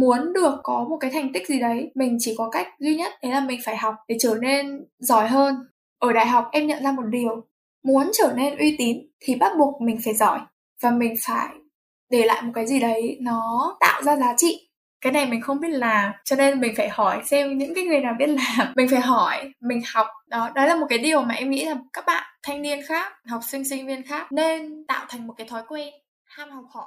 muốn được có một cái thành tích gì đấy, mình chỉ có cách duy nhất đấy là mình phải học để trở nên giỏi hơn. Ở đại học em nhận ra một điều, muốn trở nên uy tín thì bắt buộc mình phải giỏi và mình phải để lại một cái gì đấy nó tạo ra giá trị. Cái này mình không biết làm, cho nên mình phải hỏi xem những cái người nào biết làm. Mình phải hỏi, mình học, đó đó là một cái điều mà em nghĩ là các bạn thanh niên khác, học sinh sinh viên khác nên tạo thành một cái thói quen ham học hỏi.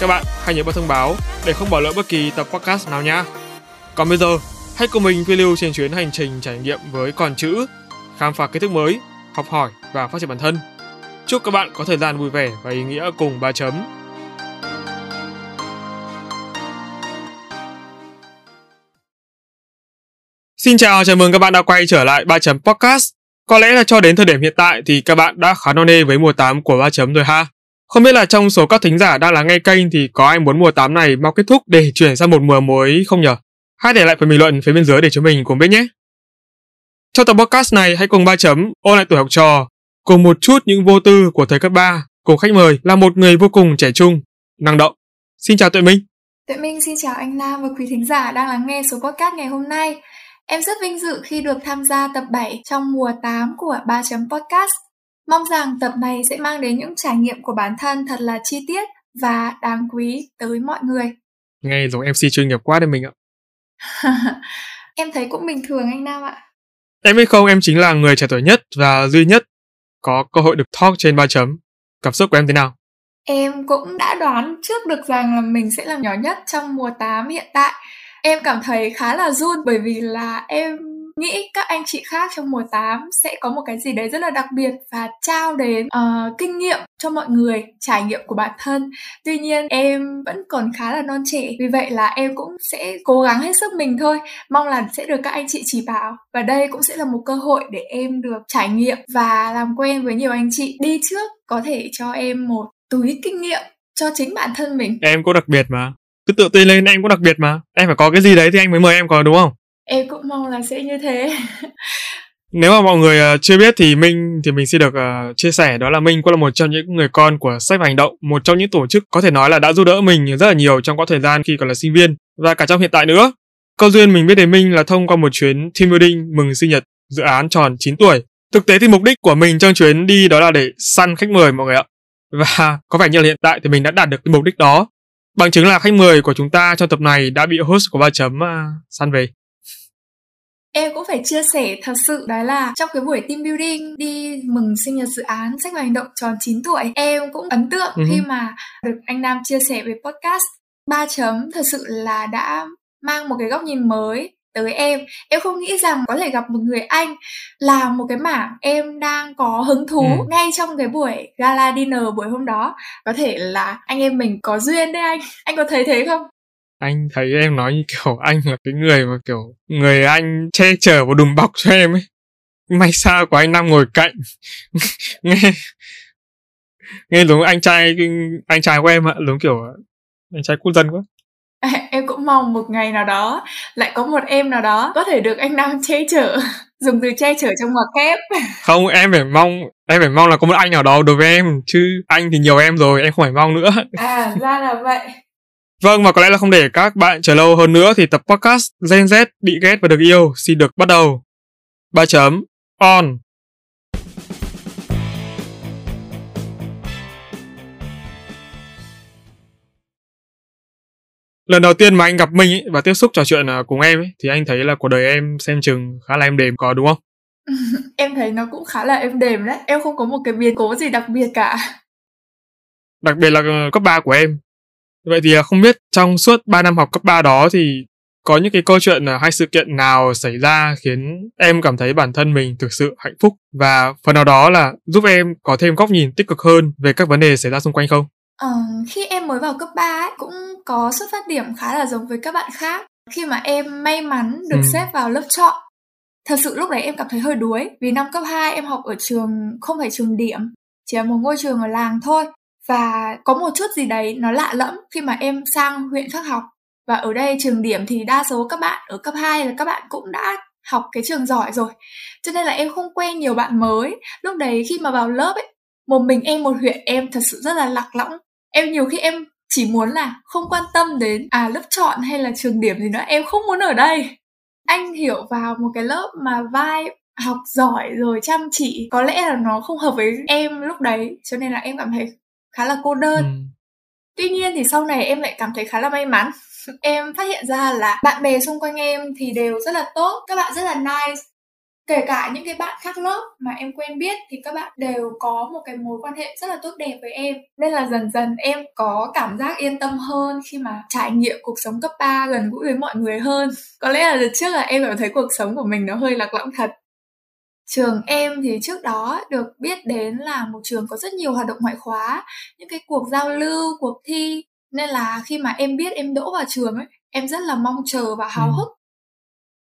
các bạn hãy nhớ bật thông báo để không bỏ lỡ bất kỳ tập podcast nào nhé. Còn bây giờ, hãy cùng mình phiêu lưu trên chuyến hành trình trải nghiệm với con chữ, khám phá kiến thức mới, học hỏi và phát triển bản thân. Chúc các bạn có thời gian vui vẻ và ý nghĩa cùng ba chấm. Xin chào, chào mừng các bạn đã quay trở lại ba chấm podcast. Có lẽ là cho đến thời điểm hiện tại thì các bạn đã khá non nê với mùa 8 của ba chấm rồi ha. Không biết là trong số các thính giả đang lắng nghe kênh thì có ai muốn mùa 8 này mau kết thúc để chuyển sang một mùa mới không nhở? Hãy để lại phần bình luận phía bên dưới để chúng mình cùng biết nhé. Trong tập podcast này hãy cùng ba chấm ôn lại tuổi học trò, cùng một chút những vô tư của thời cấp 3, cùng khách mời là một người vô cùng trẻ trung, năng động. Xin chào Tuệ Minh. Tuệ Minh xin chào anh Nam và quý thính giả đang lắng nghe số podcast ngày hôm nay. Em rất vinh dự khi được tham gia tập 7 trong mùa 8 của 3 chấm podcast. Mong rằng tập này sẽ mang đến những trải nghiệm của bản thân thật là chi tiết và đáng quý tới mọi người. Nghe giống MC chuyên nghiệp quá đấy mình ạ. em thấy cũng bình thường anh Nam ạ. Em biết không, em chính là người trẻ tuổi nhất và duy nhất có cơ hội được talk trên ba chấm. Cảm xúc của em thế nào? Em cũng đã đoán trước được rằng là mình sẽ là nhỏ nhất trong mùa 8 hiện tại. Em cảm thấy khá là run bởi vì là em nghĩ các anh chị khác trong mùa 8 sẽ có một cái gì đấy rất là đặc biệt và trao đến uh, kinh nghiệm cho mọi người trải nghiệm của bản thân. Tuy nhiên em vẫn còn khá là non trẻ vì vậy là em cũng sẽ cố gắng hết sức mình thôi. Mong là sẽ được các anh chị chỉ bảo và đây cũng sẽ là một cơ hội để em được trải nghiệm và làm quen với nhiều anh chị. Đi trước có thể cho em một túi kinh nghiệm cho chính bản thân mình. Em có đặc biệt mà. Cứ tự tin lên em có đặc biệt mà. Em phải có cái gì đấy thì anh mới mời em có đúng không? Em cũng mong là sẽ như thế nếu mà mọi người uh, chưa biết thì Minh thì mình xin được uh, chia sẻ đó là Minh cũng là một trong những người con của sách và hành động, một trong những tổ chức có thể nói là đã giúp đỡ mình rất là nhiều trong quãng thời gian khi còn là sinh viên và cả trong hiện tại nữa. Câu duyên mình biết đến Minh là thông qua một chuyến team building mừng sinh nhật dự án tròn 9 tuổi. Thực tế thì mục đích của mình trong chuyến đi đó là để săn khách mời mọi người ạ. Và có vẻ như là hiện tại thì mình đã đạt được cái mục đích đó. Bằng chứng là khách mời của chúng ta trong tập này đã bị host của ba chấm uh, săn về. Em cũng phải chia sẻ thật sự đó là trong cái buổi team building đi mừng sinh nhật dự án sách và hành động tròn 9 tuổi em cũng ấn tượng uh-huh. khi mà được anh Nam chia sẻ về podcast ba chấm. Thật sự là đã mang một cái góc nhìn mới tới em. Em không nghĩ rằng có thể gặp một người anh làm một cái mảng em đang có hứng thú ừ. ngay trong cái buổi gala dinner buổi hôm đó. Có thể là anh em mình có duyên đấy anh. Anh có thấy thế không anh thấy em nói như kiểu anh là cái người mà kiểu người anh che chở và đùm bọc cho em ấy. May sao của anh nam ngồi cạnh. Nghe nghe giống anh trai anh trai của em ạ giống kiểu anh trai quốc dân quá. Em cũng mong một ngày nào đó lại có một em nào đó có thể được anh nam che chở dùng từ che chở trong ngoặc kép không em phải mong em phải mong là có một anh nào đó đối với em chứ anh thì nhiều em rồi em không phải mong nữa. À ra là vậy Vâng và có lẽ là không để các bạn chờ lâu hơn nữa thì tập podcast Gen Z bị ghét và được yêu xin được bắt đầu. 3 chấm on. Lần đầu tiên mà anh gặp Minh ấy, và tiếp xúc trò chuyện à, cùng em ấy, thì anh thấy là cuộc đời em xem chừng khá là êm đềm có đúng không? em thấy nó cũng khá là êm đềm đấy. Em không có một cái biến cố gì đặc biệt cả. Đặc biệt là ờ, cấp 3 của em Vậy thì à, không biết trong suốt 3 năm học cấp 3 đó thì có những cái câu chuyện hay sự kiện nào xảy ra khiến em cảm thấy bản thân mình thực sự hạnh phúc và phần nào đó là giúp em có thêm góc nhìn tích cực hơn về các vấn đề xảy ra xung quanh không? Ờ, khi em mới vào cấp 3 ấy, cũng có xuất phát điểm khá là giống với các bạn khác khi mà em may mắn được ừ. xếp vào lớp chọn thật sự lúc đấy em cảm thấy hơi đuối vì năm cấp 2 em học ở trường không phải trường điểm chỉ là một ngôi trường ở làng thôi và có một chút gì đấy nó lạ lẫm khi mà em sang huyện khác học. Và ở đây trường điểm thì đa số các bạn ở cấp 2 là các bạn cũng đã học cái trường giỏi rồi. Cho nên là em không quen nhiều bạn mới. Lúc đấy khi mà vào lớp ấy, một mình em, một huyện, em thật sự rất là lạc lõng. Em nhiều khi em chỉ muốn là không quan tâm đến à lớp chọn hay là trường điểm gì nữa, em không muốn ở đây. Anh hiểu vào một cái lớp mà vai học giỏi rồi chăm chỉ, có lẽ là nó không hợp với em lúc đấy, cho nên là em cảm thấy khá là cô đơn. Ừ. tuy nhiên thì sau này em lại cảm thấy khá là may mắn. Em phát hiện ra là bạn bè xung quanh em thì đều rất là tốt các bạn rất là nice. Kể cả những cái bạn khác lớp mà em quen biết thì các bạn đều có một cái mối quan hệ rất là tốt đẹp với em. Nên là dần dần em có cảm giác yên tâm hơn khi mà trải nghiệm cuộc sống cấp 3 gần gũi với mọi người hơn. Có lẽ là trước là em cảm thấy cuộc sống của mình nó hơi lạc lõng thật trường em thì trước đó được biết đến là một trường có rất nhiều hoạt động ngoại khóa những cái cuộc giao lưu cuộc thi. Nên là khi mà em biết em đỗ vào trường ấy em rất là mong chờ và háo ừ. hức.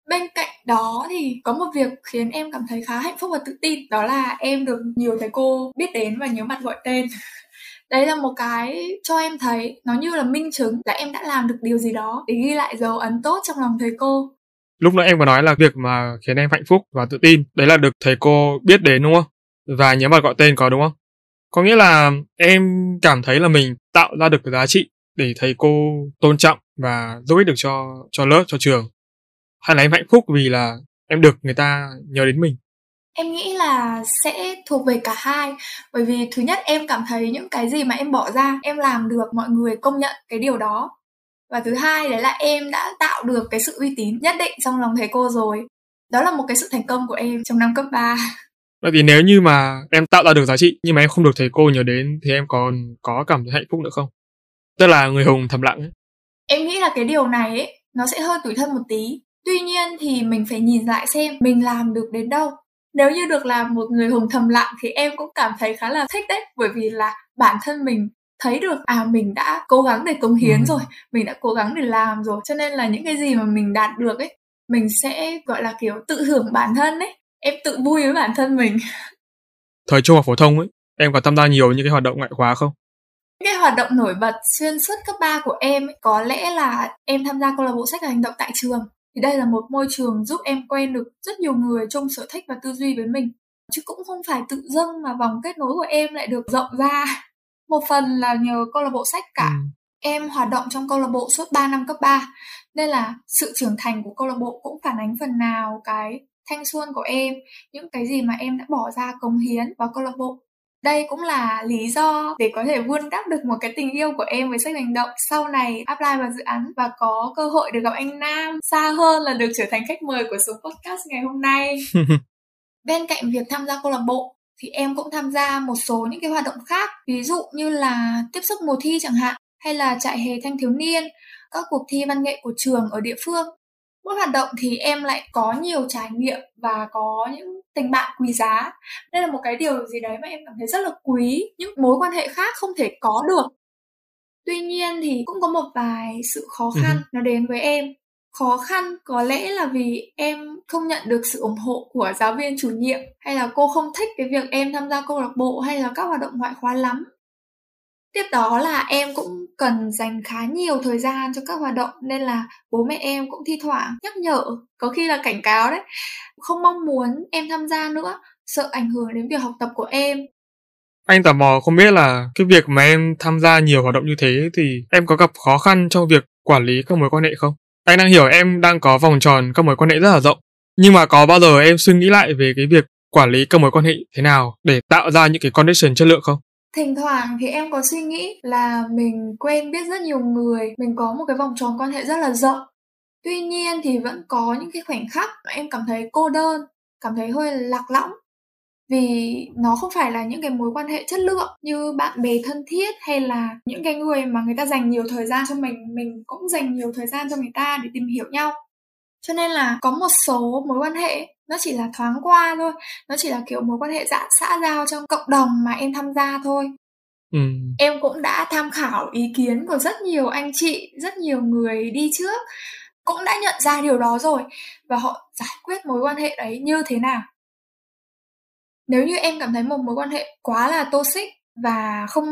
Bên cạnh đó thì có một việc khiến em cảm thấy khá hạnh phúc và tự tin đó là em được nhiều thầy cô biết đến và nhớ mặt gọi tên. Đấy là một cái cho em thấy nó như là minh chứng là em đã làm được điều gì đó để ghi lại dấu ấn tốt trong lòng thầy cô lúc nãy em có nói là việc mà khiến em hạnh phúc và tự tin, đấy là được thầy cô biết đến, đúng không? Và nhớ mặt gọi tên có, đúng không? Có nghĩa là em cảm thấy là mình tạo ra được cái giá trị để thầy cô tôn trọng và giúp ích được cho cho lớp, cho trường. Hay là em hạnh phúc vì là em được người ta nhớ đến mình? Em nghĩ là sẽ thuộc về cả hai. Bởi vì thứ nhất, em cảm thấy những cái gì mà em bỏ ra, em làm được, mọi người công nhận cái điều đó và thứ hai đấy là em đã tạo được cái sự uy tín nhất định trong lòng thầy cô rồi đó là một cái sự thành công của em trong năm cấp 3 Vậy thì nếu như mà em tạo ra được giá trị nhưng mà em không được thầy cô nhớ đến thì em còn có cảm thấy hạnh phúc nữa không? Tức là người hùng thầm lặng ấy. Em nghĩ là cái điều này ấy, nó sẽ hơi tủi thân một tí. Tuy nhiên thì mình phải nhìn lại xem mình làm được đến đâu. Nếu như được làm một người hùng thầm lặng thì em cũng cảm thấy khá là thích đấy bởi vì là bản thân mình thấy được à mình đã cố gắng để cống hiến ừ. rồi mình đã cố gắng để làm rồi cho nên là những cái gì mà mình đạt được ấy mình sẽ gọi là kiểu tự thưởng bản thân ấy em tự vui với bản thân mình. Thời trung học phổ thông ấy em có tham gia nhiều những cái hoạt động ngoại khóa không? Cái hoạt động nổi bật xuyên suốt cấp 3 của em ấy, có lẽ là em tham gia câu lạc bộ sách và hành động tại trường. Thì đây là một môi trường giúp em quen được rất nhiều người chung sở thích và tư duy với mình. Chứ cũng không phải tự dưng mà vòng kết nối của em lại được rộng ra một phần là nhờ câu lạc bộ sách cả. Ừ. em hoạt động trong câu lạc bộ suốt 3 năm cấp 3 nên là sự trưởng thành của câu lạc bộ cũng phản ánh phần nào cái thanh xuân của em những cái gì mà em đã bỏ ra cống hiến vào câu lạc bộ. Đây cũng là lý do để có thể vun đắp được một cái tình yêu của em với sách hành động sau này apply vào dự án và có cơ hội được gặp anh Nam xa hơn là được trở thành khách mời của số podcast ngày hôm nay. Bên cạnh việc tham gia câu lạc bộ thì em cũng tham gia một số những cái hoạt động khác ví dụ như là tiếp sức mùa thi chẳng hạn hay là trại hè thanh thiếu niên các cuộc thi văn nghệ của trường ở địa phương. Mỗi hoạt động thì em lại có nhiều trải nghiệm và có những tình bạn quý giá. Đây là một cái điều gì đấy mà em cảm thấy rất là quý những mối quan hệ khác không thể có được. Tuy nhiên thì cũng có một vài sự khó khăn ừ. nó đến với em khó khăn, có lẽ là vì em không nhận được sự ủng hộ của giáo viên chủ nhiệm, hay là cô không thích cái việc em tham gia câu lạc bộ, hay là các hoạt động ngoại khóa lắm. Tiếp đó là em cũng cần dành khá nhiều thời gian cho các hoạt động, nên là bố mẹ em cũng thi thoảng nhắc nhở, có khi là cảnh cáo đấy, không mong muốn em tham gia nữa, sợ ảnh hưởng đến việc học tập của em. Anh tò mò không biết là cái việc mà em tham gia nhiều hoạt động như thế thì em có gặp khó khăn trong việc quản lý các mối quan hệ không? Anh đang hiểu em đang có vòng tròn các mối quan hệ rất là rộng. Nhưng mà có bao giờ em suy nghĩ lại về cái việc quản lý các mối quan hệ thế nào để tạo ra những cái connection chất lượng không? Thỉnh thoảng thì em có suy nghĩ là mình quen biết rất nhiều người, mình có một cái vòng tròn quan hệ rất là rộng. Tuy nhiên thì vẫn có những cái khoảnh khắc mà em cảm thấy cô đơn, cảm thấy hơi lạc lõng vì nó không phải là những cái mối quan hệ chất lượng như bạn bè thân thiết hay là những cái người mà người ta dành nhiều thời gian cho mình mình cũng dành nhiều thời gian cho người ta để tìm hiểu nhau. Cho nên là có một số mối quan hệ nó chỉ là thoáng qua thôi nó chỉ là kiểu mối quan hệ dạ xã giao trong cộng đồng mà em tham gia thôi. Ừ. em cũng đã tham khảo ý kiến của rất nhiều anh chị rất nhiều người đi trước cũng đã nhận ra điều đó rồi và họ giải quyết mối quan hệ đấy như thế nào nếu như em cảm thấy một mối quan hệ quá là toxic và không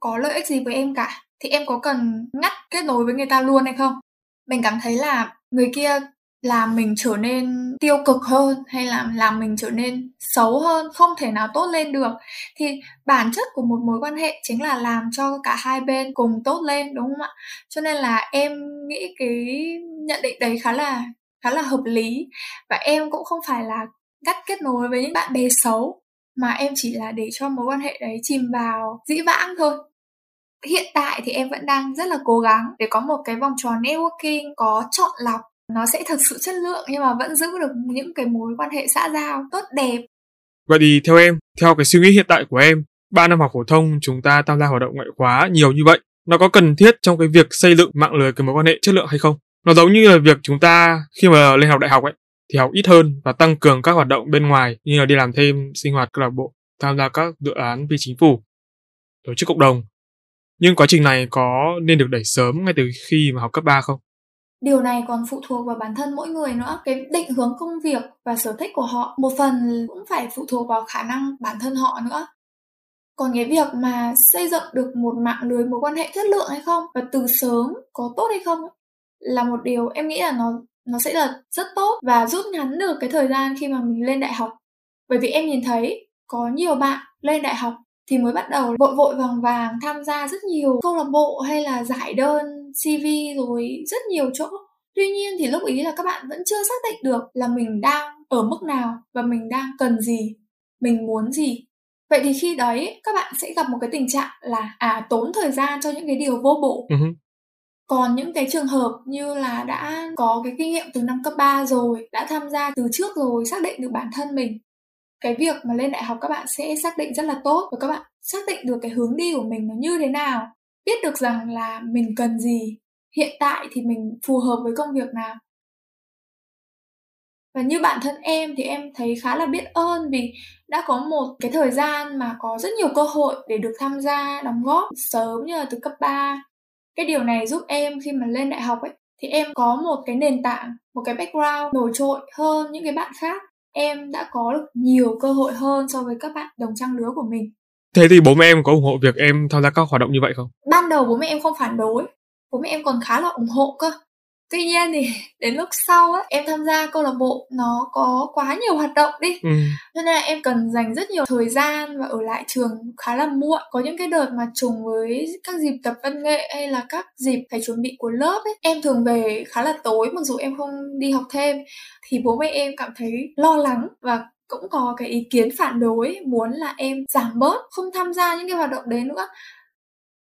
có lợi ích gì với em cả, thì em có cần ngắt kết nối với người ta luôn hay không? Mình cảm thấy là người kia làm mình trở nên tiêu cực hơn hay là làm mình trở nên xấu hơn, không thể nào tốt lên được. Thì bản chất của một mối quan hệ chính là làm cho cả hai bên cùng tốt lên, đúng không ạ? Cho nên là em nghĩ cái nhận định đấy khá là khá là hợp lý và em cũng không phải là cắt kết nối với những bạn bè xấu mà em chỉ là để cho mối quan hệ đấy chìm vào dĩ vãng thôi. Hiện tại thì em vẫn đang rất là cố gắng để có một cái vòng tròn networking có chọn lọc. Nó sẽ thật sự chất lượng nhưng mà vẫn giữ được những cái mối quan hệ xã giao tốt đẹp. Vậy thì theo em, theo cái suy nghĩ hiện tại của em, ba năm học phổ thông chúng ta tham gia hoạt động ngoại khóa nhiều như vậy, nó có cần thiết trong cái việc xây dựng mạng lưới cái mối quan hệ chất lượng hay không? Nó giống như là việc chúng ta khi mà lên học đại học ấy thì học ít hơn và tăng cường các hoạt động bên ngoài như là đi làm thêm, sinh hoạt câu lạc bộ, tham gia các dự án phi chính phủ, tổ chức cộng đồng nhưng quá trình này có nên được đẩy sớm ngay từ khi mà học cấp 3 không? Điều này còn phụ thuộc vào bản thân mỗi người nữa. Cái định hướng công việc và sở thích của họ một phần cũng phải phụ thuộc vào khả năng bản thân họ nữa. Còn cái việc mà xây dựng được một mạng lưới mối quan hệ chất lượng hay không và từ sớm có tốt hay không là một điều em nghĩ là nó nó sẽ là rất tốt và rút ngắn được cái thời gian khi mà mình lên đại học. Bởi vì em nhìn thấy có nhiều bạn lên đại học thì mới bắt đầu vội vội vàng vàng tham gia rất nhiều câu lạc bộ hay là giải đơn CV rồi rất nhiều chỗ. Tuy nhiên thì lúc ý là các bạn vẫn chưa xác định được là mình đang ở mức nào và mình đang cần gì, mình muốn gì. Vậy thì khi đấy các bạn sẽ gặp một cái tình trạng là à tốn thời gian cho những cái điều vô bổ. Uh-huh. Còn những cái trường hợp như là đã có cái kinh nghiệm từ năm cấp 3 rồi, đã tham gia từ trước rồi, xác định được bản thân mình cái việc mà lên đại học các bạn sẽ xác định rất là tốt và các bạn xác định được cái hướng đi của mình nó như thế nào biết được rằng là mình cần gì hiện tại thì mình phù hợp với công việc nào và như bản thân em thì em thấy khá là biết ơn vì đã có một cái thời gian mà có rất nhiều cơ hội để được tham gia đóng góp sớm như là từ cấp 3. Cái điều này giúp em khi mà lên đại học ấy thì em có một cái nền tảng, một cái background nổi trội hơn những cái bạn khác em đã có được nhiều cơ hội hơn so với các bạn đồng trang lứa của mình. Thế thì bố mẹ em có ủng hộ việc em tham gia các hoạt động như vậy không? Ban đầu bố mẹ em không phản đối, bố mẹ em còn khá là ủng hộ cơ. Tuy nhiên thì đến lúc sau á em tham gia câu lạc bộ nó có quá nhiều hoạt động đi. Ừ. Cho nên là em cần dành rất nhiều thời gian và ở lại trường khá là muộn. Có những cái đợt mà trùng với các dịp tập văn nghệ hay là các dịp phải chuẩn bị của lớp ấy, em thường về khá là tối mặc dù em không đi học thêm thì bố mẹ em cảm thấy lo lắng và cũng có cái ý kiến phản đối muốn là em giảm bớt không tham gia những cái hoạt động đấy nữa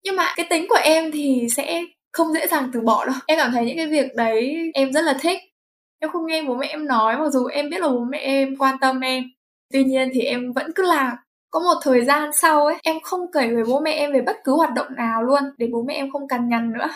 nhưng mà cái tính của em thì sẽ không dễ dàng từ bỏ đâu. Em cảm thấy những cái việc đấy em rất là thích. Em không nghe bố mẹ em nói, mặc dù em biết là bố mẹ em quan tâm em. Tuy nhiên thì em vẫn cứ làm. Có một thời gian sau ấy, em không kể với bố mẹ em về bất cứ hoạt động nào luôn, để bố mẹ em không cằn nhằn nữa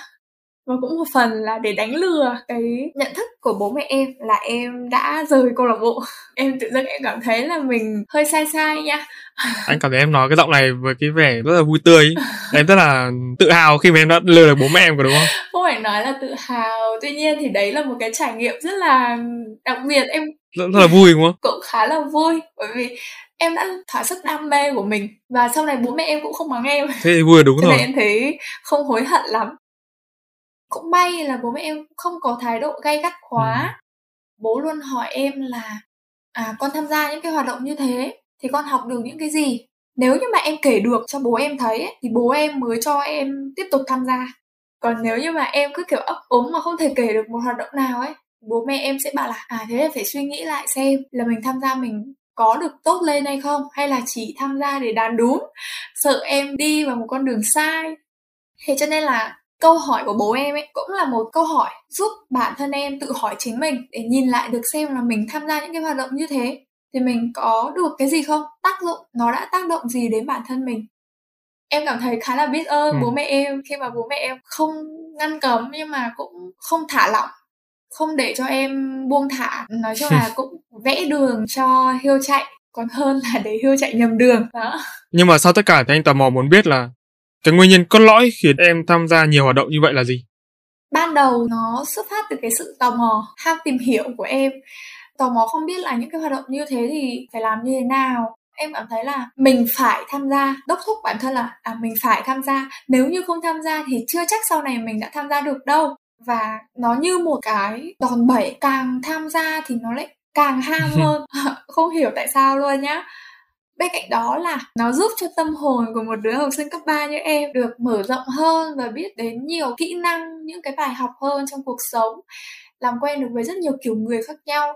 và cũng một phần là để đánh lừa cái nhận thức của bố mẹ em là em đã rời câu lạc bộ. Em tự dưng em cảm thấy là mình hơi sai sai nha. Anh cảm thấy em nói cái giọng này với cái vẻ rất là vui tươi. Em rất là tự hào khi mà em đã lừa được bố mẹ em có đúng không? Không phải nói là tự hào. Tuy nhiên thì đấy là một cái trải nghiệm rất là đặc biệt. Em rất, là vui đúng không? cũng khá là vui bởi vì em đã thỏa sức đam mê của mình và sau này bố mẹ em cũng không mắng em. Thế thì vui đúng Cho rồi. em thấy không hối hận lắm cũng may là bố mẹ em không có thái độ gay gắt quá. Ừ. bố luôn hỏi em là à con tham gia những cái hoạt động như thế thì con học được những cái gì? Nếu như mà em kể được cho bố em thấy ấy, thì bố em mới cho em tiếp tục tham gia. Còn nếu như mà em cứ kiểu ấp úng mà không thể kể được một hoạt động nào ấy bố mẹ em sẽ bảo là à thế là phải suy nghĩ lại xem là mình tham gia mình có được tốt lên hay không hay là chỉ tham gia để đàn đúng sợ em đi vào một con đường sai. Thế cho nên là câu hỏi của bố em ấy cũng là một câu hỏi giúp bản thân em tự hỏi chính mình để nhìn lại được xem là mình tham gia những cái hoạt động như thế. Thì mình có được cái gì không? Tác dụng nó đã tác động gì đến bản thân mình? Em cảm thấy khá là biết ơn ừ. bố mẹ em. Khi mà bố mẹ em không ngăn cấm nhưng mà cũng không thả lỏng không để cho em buông thả nói chung là cũng vẽ đường cho hiêu chạy còn hơn là để hiêu chạy nhầm đường. Đó. Nhưng mà sau tất cả thì anh tò mò muốn biết là cái nguyên nhân cốt lõi khiến em tham gia nhiều hoạt động như vậy là gì? Ban đầu nó xuất phát từ cái sự tò mò ham tìm hiểu của em. Tò mò không biết là những cái hoạt động như thế thì phải làm như thế nào. Em cảm thấy là mình phải tham gia đốc thúc bản thân là à mình phải tham gia. Nếu như không tham gia thì chưa chắc sau này mình đã tham gia được đâu. Và nó như một cái đòn bẩy càng tham gia thì nó lại càng ham hơn. Không hiểu tại sao luôn nhá bên cạnh đó là nó giúp cho tâm hồn của một đứa học sinh cấp 3 như em được mở rộng hơn và biết đến nhiều kỹ năng những cái bài học hơn trong cuộc sống làm quen được với rất nhiều kiểu người khác nhau.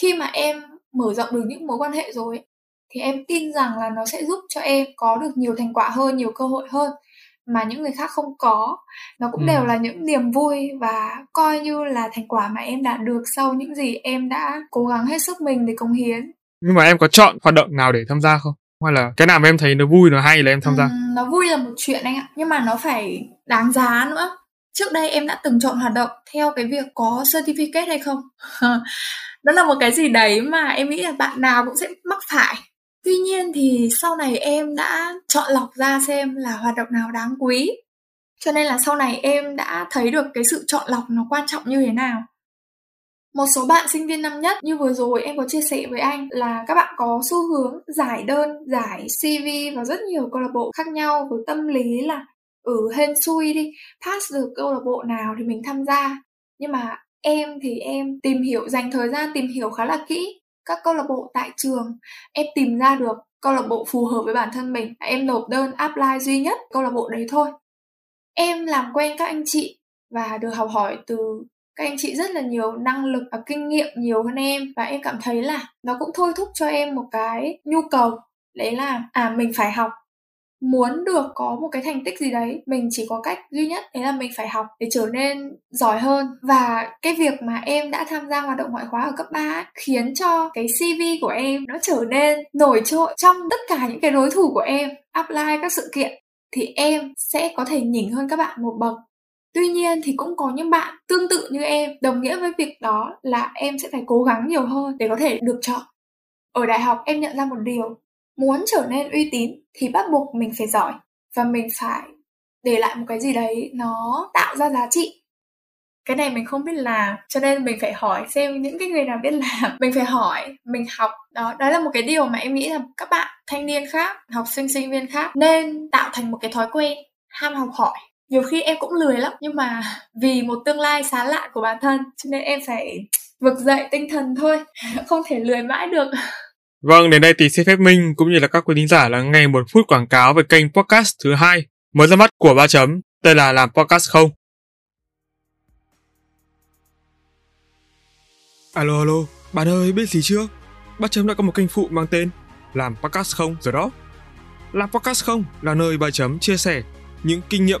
Khi mà em mở rộng được những mối quan hệ rồi thì em tin rằng là nó sẽ giúp cho em có được nhiều thành quả hơn nhiều cơ hội hơn mà những người khác không có. Nó cũng ừ. đều là những niềm vui và coi như là thành quả mà em đạt được sau những gì em đã cố gắng hết sức mình để cống hiến nhưng mà em có chọn hoạt động nào để tham gia không? Hay là cái nào mà em thấy nó vui nó hay là em tham gia? Ừ, nó vui là một chuyện anh ạ. Nhưng mà nó phải đáng giá nữa. Trước đây em đã từng chọn hoạt động theo cái việc có certificate hay không? Đó là một cái gì đấy mà em nghĩ là bạn nào cũng sẽ mắc phải. Tuy nhiên thì sau này em đã chọn lọc ra xem là hoạt động nào đáng quý. Cho nên là sau này em đã thấy được cái sự chọn lọc nó quan trọng như thế nào một số bạn sinh viên năm nhất như vừa rồi em có chia sẻ với anh là các bạn có xu hướng giải đơn, giải CV vào rất nhiều câu lạc bộ khác nhau với tâm lý là ừ hên xui đi, pass được câu lạc bộ nào thì mình tham gia. Nhưng mà em thì em tìm hiểu dành thời gian tìm hiểu khá là kỹ các câu lạc bộ tại trường em tìm ra được câu lạc bộ phù hợp với bản thân mình em nộp đơn apply duy nhất câu lạc bộ đấy thôi em làm quen các anh chị và được học hỏi từ các anh chị rất là nhiều năng lực và kinh nghiệm nhiều hơn em. Và em cảm thấy là nó cũng thôi thúc cho em một cái nhu cầu. Đấy là à mình phải học. Muốn được có một cái thành tích gì đấy, mình chỉ có cách duy nhất đấy là mình phải học để trở nên giỏi hơn. Và cái việc mà em đã tham gia hoạt động ngoại khóa ở cấp 3 khiến cho cái CV của em nó trở nên nổi trội trong tất cả những cái đối thủ của em. Apply các sự kiện, thì em sẽ có thể nhỉnh hơn các bạn một bậc. Tuy nhiên thì cũng có những bạn tương tự như em, đồng nghĩa với việc đó là em sẽ phải cố gắng nhiều hơn để có thể được chọn. Ở đại học em nhận ra một điều, muốn trở nên uy tín thì bắt buộc mình phải giỏi và mình phải để lại một cái gì đấy nó tạo ra giá trị. Cái này mình không biết làm cho nên mình phải hỏi xem những cái người nào biết làm. Mình phải hỏi mình học đó đó là một cái điều mà em nghĩ là các bạn thanh niên khác học sinh sinh viên khác nên tạo thành một cái thói quen ham học hỏi nhiều khi em cũng lười lắm nhưng mà vì một tương lai sáng lạ của bản thân cho nên em phải vực dậy tinh thần thôi không thể lười mãi được Vâng, đến đây thì xin phép Minh cũng như là các quý thính giả lắng nghe một phút quảng cáo về kênh podcast thứ hai mới ra mắt của ba chấm, tên là làm podcast không. Alo alo, bạn ơi biết gì chưa? Ba chấm đã có một kênh phụ mang tên làm podcast không rồi đó. Làm podcast không là nơi ba chấm chia sẻ những kinh nghiệm,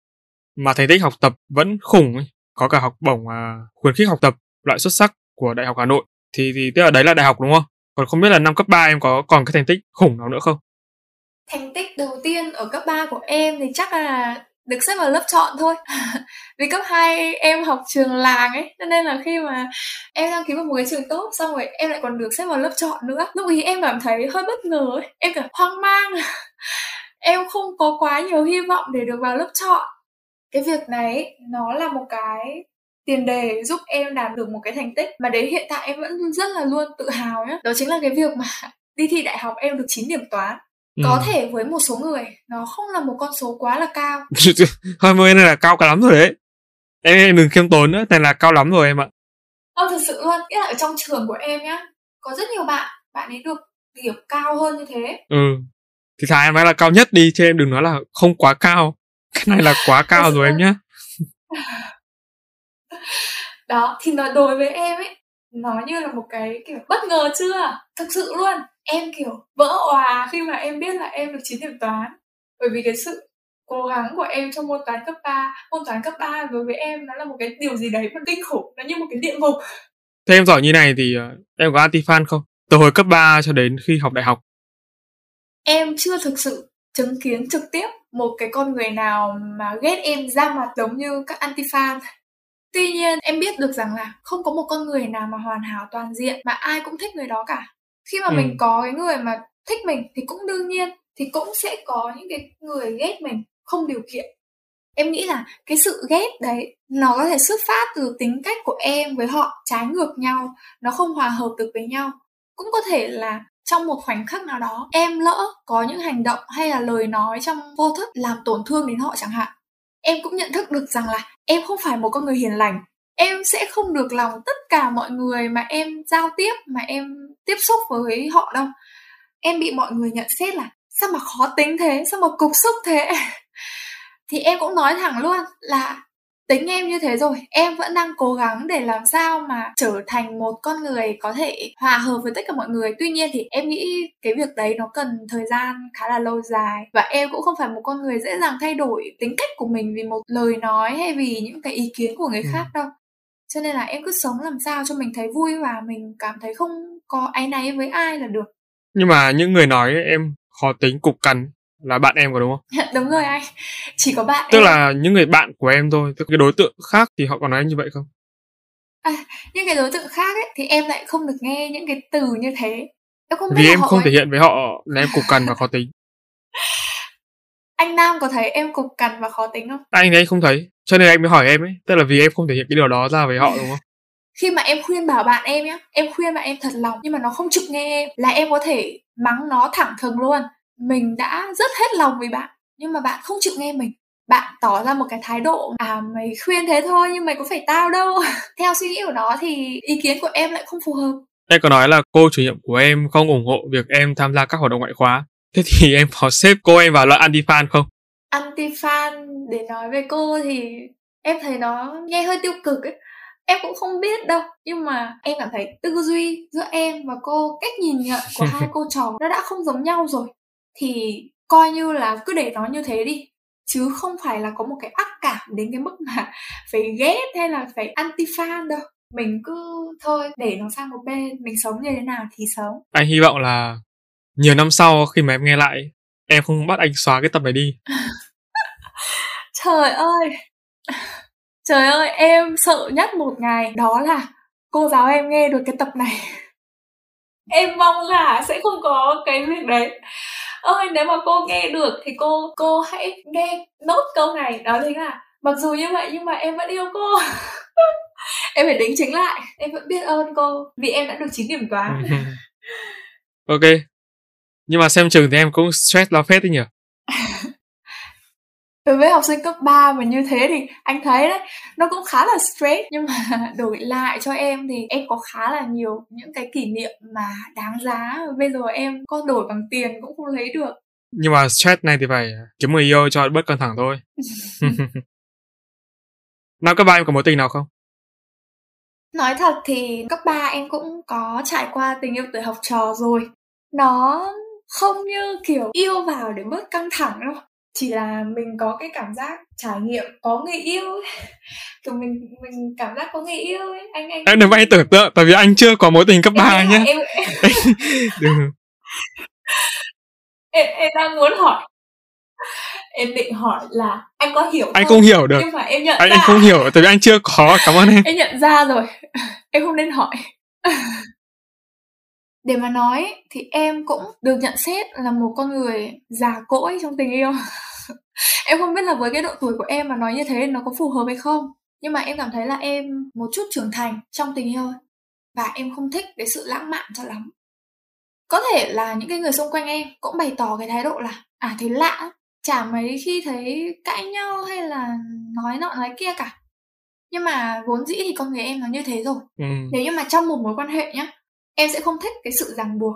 mà thành tích học tập vẫn khủng ấy. Có cả học bổng à, khuyến khích học tập loại xuất sắc của Đại học Hà Nội. Thì thì tức là đấy là đại học đúng không? Còn không biết là năm cấp 3 em có còn cái thành tích khủng nào nữa không? Thành tích đầu tiên ở cấp 3 của em thì chắc là được xếp vào lớp chọn thôi vì cấp 2 em học trường làng ấy cho nên là khi mà em đăng ký vào một cái trường tốt xong rồi em lại còn được xếp vào lớp chọn nữa lúc ấy em cảm thấy hơi bất ngờ ấy em cảm hoang mang em không có quá nhiều hy vọng để được vào lớp chọn cái việc này nó là một cái tiền đề giúp em đạt được một cái thành tích mà đến hiện tại em vẫn rất là luôn tự hào nhá. Đó chính là cái việc mà đi thi đại học em được 9 điểm toán. Ừ. có thể với một số người nó không là một con số quá là cao. 20 này là cao cả lắm rồi đấy. Em, em đừng khiêm tốn nữa này là cao lắm rồi em ạ. Ờ thật sự luôn, nghĩa là ở trong trường của em nhá Có rất nhiều bạn, bạn ấy được điểm cao hơn như thế. Ừ. Thì thà em nói là cao nhất đi, chứ em đừng nói là không quá cao Cái này là quá cao rồi em nhá. Đó thì nó đối với em ấy nó như là một cái kiểu bất ngờ chưa? Thực sự luôn. Em kiểu vỡ òa khi mà em biết là em được 9 điểm toán. Bởi vì cái sự cố gắng của em trong môn toán cấp 3 môn toán cấp 3 đối với em nó là một cái điều gì đấy mà kinh khủng nó như một cái địa ngục. Thế em giỏi như này thì uh, em có anti fan không? Từ hồi cấp 3 cho đến khi học đại học. Em chưa thực sự chứng kiến trực tiếp một cái con người nào mà ghét em ra mặt giống như các anti fan tuy nhiên em biết được rằng là không có một con người nào mà hoàn hảo toàn diện mà ai cũng thích người đó cả. Khi mà ừ. mình có cái người mà thích mình thì cũng đương nhiên thì cũng sẽ có những cái người ghét mình không điều kiện em nghĩ là cái sự ghét đấy nó có thể xuất phát từ tính cách của em với họ trái ngược nhau nó không hòa hợp được với nhau cũng có thể là trong một khoảnh khắc nào đó, em lỡ có những hành động hay là lời nói trong vô thức làm tổn thương đến họ chẳng hạn. Em cũng nhận thức được rằng là em không phải một con người hiền lành. Em sẽ không được lòng tất cả mọi người mà em giao tiếp, mà em tiếp xúc với họ đâu. Em bị mọi người nhận xét là sao mà khó tính thế, sao mà cục xúc thế? Thì em cũng nói thẳng luôn là tính em như thế rồi em vẫn đang cố gắng để làm sao mà trở thành một con người có thể hòa hợp với tất cả mọi người. Tuy nhiên thì em nghĩ cái việc đấy nó cần thời gian khá là lâu dài. Và em cũng không phải một con người dễ dàng thay đổi tính cách của mình vì một lời nói hay vì những cái ý kiến của người ừ. khác đâu. Cho nên là em cứ sống làm sao cho mình thấy vui và mình cảm thấy không có áy náy với ai là được. Nhưng mà những người nói em khó tính cục cằn là bạn em có đúng không? đúng rồi anh, chỉ có bạn Tức em. là những người bạn của em thôi, tức cái đối tượng khác thì họ có nói như vậy không? À, những cái đối tượng khác ấy thì em lại không được nghe những cái từ như thế. Em không Vì em không ấy. thể hiện với họ là em cục cằn và khó tính. anh Nam có thấy em cục cằn và khó tính không? Anh ấy không thấy, cho nên anh mới hỏi em ấy, tức là vì em không thể hiện cái điều đó ra với họ đúng không? khi mà em khuyên bảo bạn em nhá em khuyên bạn em thật lòng nhưng mà nó không chịu nghe em là em có thể mắng nó thẳng thừng luôn mình đã rất hết lòng với bạn nhưng mà bạn không chịu nghe mình. Bạn tỏ ra một cái thái độ à mày khuyên thế thôi nhưng mày có phải tao đâu. Theo suy nghĩ của nó thì ý kiến của em lại không phù hợp. Em có nói là cô chủ nhiệm của em không ủng hộ việc em tham gia các hoạt động ngoại khóa. Thế thì em có xếp cô em vào loại anti fan không? Anti fan để nói về cô thì em thấy nó nghe hơi tiêu cực ấy. Em cũng không biết đâu nhưng mà em cảm thấy tư duy giữa em và cô cách nhìn nhận của hai cô trò nó đã không giống nhau rồi thì coi như là cứ để nó như thế đi chứ không phải là có một cái ác cảm đến cái mức mà phải ghét hay là phải anti fan đâu. Mình cứ thôi để nó sang một bên mình sống như thế nào thì sống. Anh hy vọng là nhiều năm sau khi mà em nghe lại em không bắt anh xóa cái tập này đi. Trời ơi! Trời ơi em sợ nhất một ngày đó là cô giáo em nghe được cái tập này. Em mong là sẽ không có cái việc đấy ơi nếu mà cô nghe được thì cô cô hãy nghe nốt câu này. Đó chính là, mặc dù như vậy nhưng mà em vẫn yêu cô. Em phải đính chính lại. Em vẫn biết ơn cô vì em đã được 9 điểm toán ok. Nhưng mà xem trường thì em cũng stress lo phết đấy nhỉ? Đối với học sinh cấp 3 mà như thế thì anh thấy đấy nó cũng khá là stress. Nhưng mà đổi lại cho em thì em có khá là nhiều những cái kỷ niệm mà đáng giá. Bây giờ em có đổi bằng tiền cũng không lấy được. Nhưng mà stress này thì phải kiếm người yêu cho bớt căng thẳng thôi. Năm cấp ba em có mối tình nào không? Nói thật thì cấp 3 em cũng có trải qua tình yêu tuổi học trò rồi. Nó không như kiểu yêu vào để bớt căng thẳng đâu chỉ là mình có cái cảm giác trải nghiệm có người yêu ấy. kiểu mình mình cảm giác có người yêu ấy. Anh anh em đừng anh tưởng tượng tại vì anh chưa có mối tình cấp ba nhá. em, em... đừng em, em đang muốn hỏi. Em định hỏi là anh có hiểu anh không, không hiểu được. Nhưng mà em nhận anh, ra anh không hiểu tại vì anh chưa có cảm ơn em. Em nhận ra rồi. Em không nên hỏi để mà nói thì em cũng được nhận xét là một con người già cỗi trong tình yêu. Em không biết là với cái độ tuổi của em mà nói như thế nó có phù hợp hay không nhưng mà em cảm thấy là em một chút trưởng thành trong tình yêu và em không thích cái sự lãng mạn cho lắm. Có thể là những cái người xung quanh em cũng bày tỏ cái thái độ là à thấy lạ chả mấy khi thấy cãi nhau hay là nói nọ nói kia cả. Nhưng mà vốn dĩ thì con người em nó như thế rồi. Ừ. nếu như mà trong một mối quan hệ nhá em sẽ không thích cái sự ràng buộc.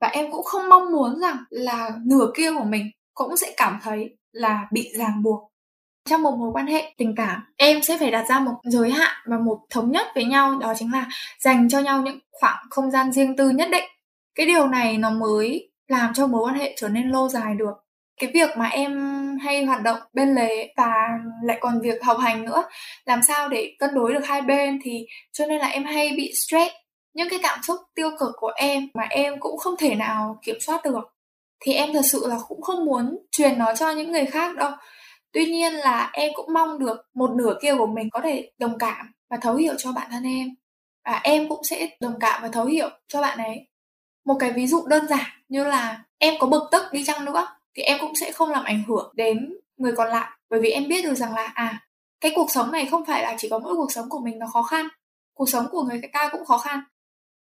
Và em cũng không mong muốn rằng là nửa kia của mình cũng sẽ cảm thấy là bị ràng buộc. Trong một mối quan hệ tình cảm, em sẽ phải đặt ra một giới hạn và một thống nhất với nhau, đó chính là dành cho nhau những khoảng không gian riêng tư nhất định. Cái điều này nó mới làm cho mối quan hệ trở nên lâu dài được. Cái việc mà em hay hoạt động bên lề và lại còn việc học hành nữa, làm sao để cân đối được hai bên thì cho nên là em hay bị stress những cái cảm xúc tiêu cực của em mà em cũng không thể nào kiểm soát được. Thì em thật sự là cũng không muốn truyền nó cho những người khác đâu. Tuy nhiên là em cũng mong được một nửa kia của mình có thể đồng cảm và thấu hiểu cho bản thân em. Và em cũng sẽ đồng cảm và thấu hiểu cho bạn ấy. Một cái ví dụ đơn giản như là em có bực tức đi chăng nữa thì em cũng sẽ không làm ảnh hưởng đến người còn lại. Bởi vì em biết được rằng là à cái cuộc sống này không phải là chỉ có mỗi cuộc sống của mình nó khó khăn. Cuộc sống của người ta cũng khó khăn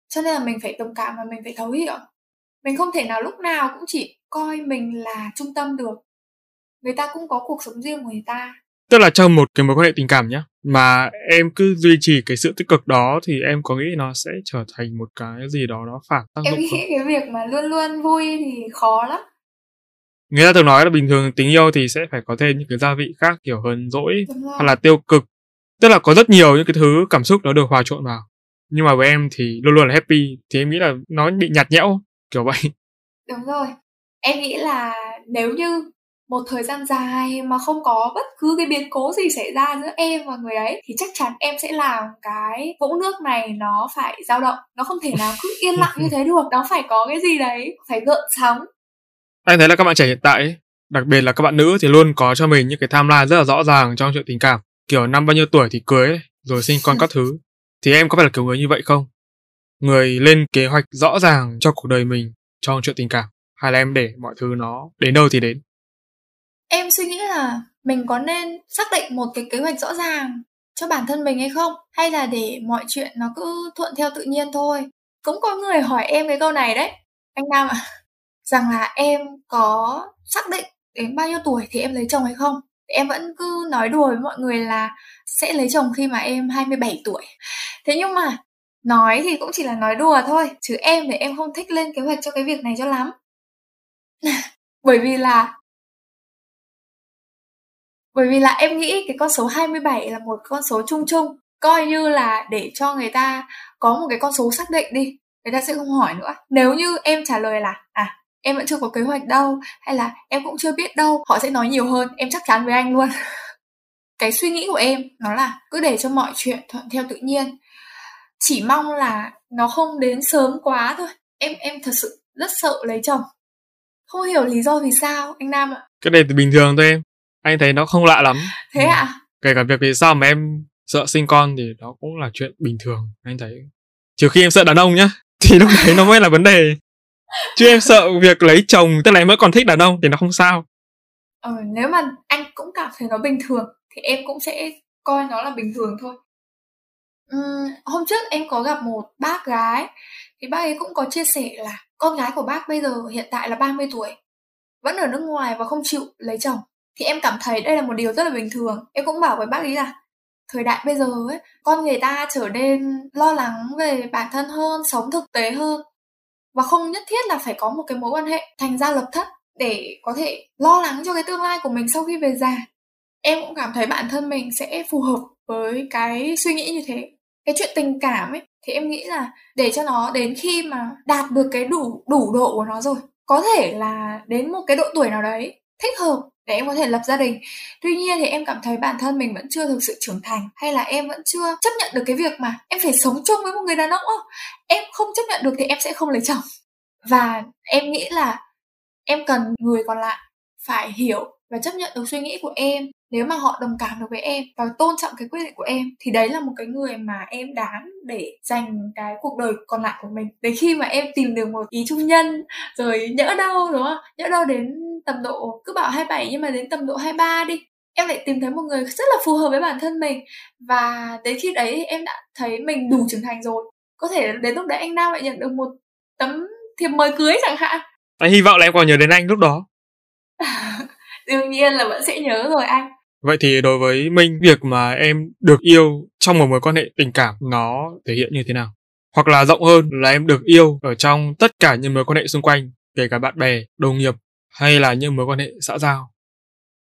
cho nên là mình phải đồng cảm và mình phải thấu hiểu. Mình không thể nào lúc nào cũng chỉ coi mình là trung tâm được. Người ta cũng có cuộc sống riêng của người ta. Tức là trong một cái mối quan hệ tình cảm nhé mà em cứ duy trì cái sự tích cực đó thì em có nghĩ nó sẽ trở thành một cái gì đó nó phản tác em nghĩ không? cái việc mà luôn luôn vui thì khó lắm. Người ta thường nói là bình thường tình yêu thì sẽ phải có thêm những cái gia vị khác kiểu hờn dỗi hay là tiêu cực. Tức là có rất nhiều những cái thứ cảm xúc nó được hòa trộn vào nhưng mà với em thì luôn luôn là happy thì em nghĩ là nó bị nhạt nhẽo kiểu vậy. Đúng rồi. Em nghĩ là nếu như một thời gian dài mà không có bất cứ cái biến cố gì xảy ra giữa em và người ấy thì chắc chắn em sẽ làm cái vũng nước này nó phải dao động. Nó không thể nào cứ yên lặng như thế được. Nó phải có cái gì đấy phải gợn sóng. Anh thấy là các bạn trẻ hiện tại ấy, đặc biệt là các bạn nữ thì luôn có cho mình những cái timeline rất là rõ ràng trong chuyện tình cảm. Kiểu năm bao nhiêu tuổi thì cưới ấy, rồi sinh con các thứ thì em có phải là kiểu người như vậy không? Người lên kế hoạch rõ ràng cho cuộc đời mình trong chuyện tình cảm, hay là em để mọi thứ nó đến đâu thì đến? Em suy nghĩ là mình có nên xác định một cái kế hoạch rõ ràng cho bản thân mình hay không? Hay là để mọi chuyện nó cứ thuận theo tự nhiên thôi? Cũng có người hỏi em cái câu này đấy. Anh nam ạ, rằng là em có xác định đến bao nhiêu tuổi thì em lấy chồng hay không? Em vẫn cứ nói đùa với mọi người là sẽ lấy chồng khi mà em 27 tuổi thế nhưng mà, nói thì cũng chỉ là nói đùa thôi, chứ em thì em không thích lên kế hoạch cho cái việc này cho lắm. Bởi vì là, bởi vì là em nghĩ cái con số 27 là một con số chung chung, coi như là để cho người ta có một cái con số xác định đi, người ta sẽ không hỏi nữa. Nếu như em trả lời là à em vẫn chưa có kế hoạch đâu, hay là em cũng chưa biết đâu, họ sẽ nói nhiều hơn, em chắc chắn với anh luôn. Cái suy nghĩ của em nó là cứ để cho mọi chuyện thuận theo tự nhiên chỉ mong là nó không đến sớm quá thôi. Em em thật sự rất sợ lấy chồng. Không hiểu lý do vì sao anh nam ạ. Cái này thì bình thường thôi em. Anh thấy nó không lạ lắm. Thế Ừ. ạ? À? kể cả việc vì sao mà em sợ sinh con thì đó cũng là chuyện bình thường anh thấy. Trừ khi em sợ đàn ông nhá thì lúc đấy nó mới là vấn đề. Chứ em sợ việc lấy chồng tức là em vẫn còn thích đàn ông thì nó không sao. Ờ, nếu mà anh cũng cảm thấy nó bình thường thì em cũng sẽ coi nó là bình thường thôi Ừm, hôm trước em có gặp một bác gái thì bác ấy cũng có chia sẻ là con gái của bác bây giờ hiện tại là 30 tuổi vẫn ở nước ngoài và không chịu lấy chồng. Thì em cảm thấy đây là một điều rất là bình thường. Em cũng bảo với bác ấy là thời đại bây giờ ấy con người ta trở nên lo lắng về bản thân hơn sống thực tế hơn. Và không nhất thiết là phải có một cái mối quan hệ thành ra lập thất để có thể lo lắng cho cái tương lai của mình sau khi về già. Em cũng cảm thấy bản thân mình sẽ phù hợp với cái suy nghĩ như thế cái chuyện tình cảm ấy, thì em nghĩ là để cho nó đến khi mà đạt được cái đủ đủ độ của nó rồi, có thể là đến một cái độ tuổi nào đấy thích hợp để em có thể lập gia đình. Tuy nhiên thì em cảm thấy bản thân mình vẫn chưa thực sự trưởng thành, hay là em vẫn chưa chấp nhận được cái việc mà em phải sống chung với một người đàn ông không em không chấp nhận được thì em sẽ không lấy chồng. Và em nghĩ là em cần người còn lại phải hiểu và chấp nhận được suy nghĩ của em nếu mà họ đồng cảm được với em và tôn trọng cái quyết định của em thì đấy là một cái người mà em đáng để dành cái cuộc đời còn lại của mình. Đến khi mà em tìm được một ý trung nhân rồi nhỡ đâu đúng không? Nhỡ đâu đến tầm độ cứ bảo 27 nhưng mà đến tầm độ 23 đi. Em lại tìm thấy một người rất là phù hợp với bản thân mình. Và đến khi đấy em đã thấy mình đủ trưởng thành rồi. Có thể đến lúc đấy anh Nam lại nhận được một tấm thiệp mời cưới chẳng hạn. Anh hy vọng là em còn nhớ đến anh lúc đó. Đương nhiên là vẫn sẽ nhớ rồi anh vậy thì đối với minh, việc mà em được yêu trong một mối quan hệ tình cảm nó thể hiện như thế nào? Hoặc là rộng hơn là em được yêu ở trong tất cả những mối quan hệ xung quanh, kể cả bạn bè, đồng nghiệp hay là những mối quan hệ xã giao?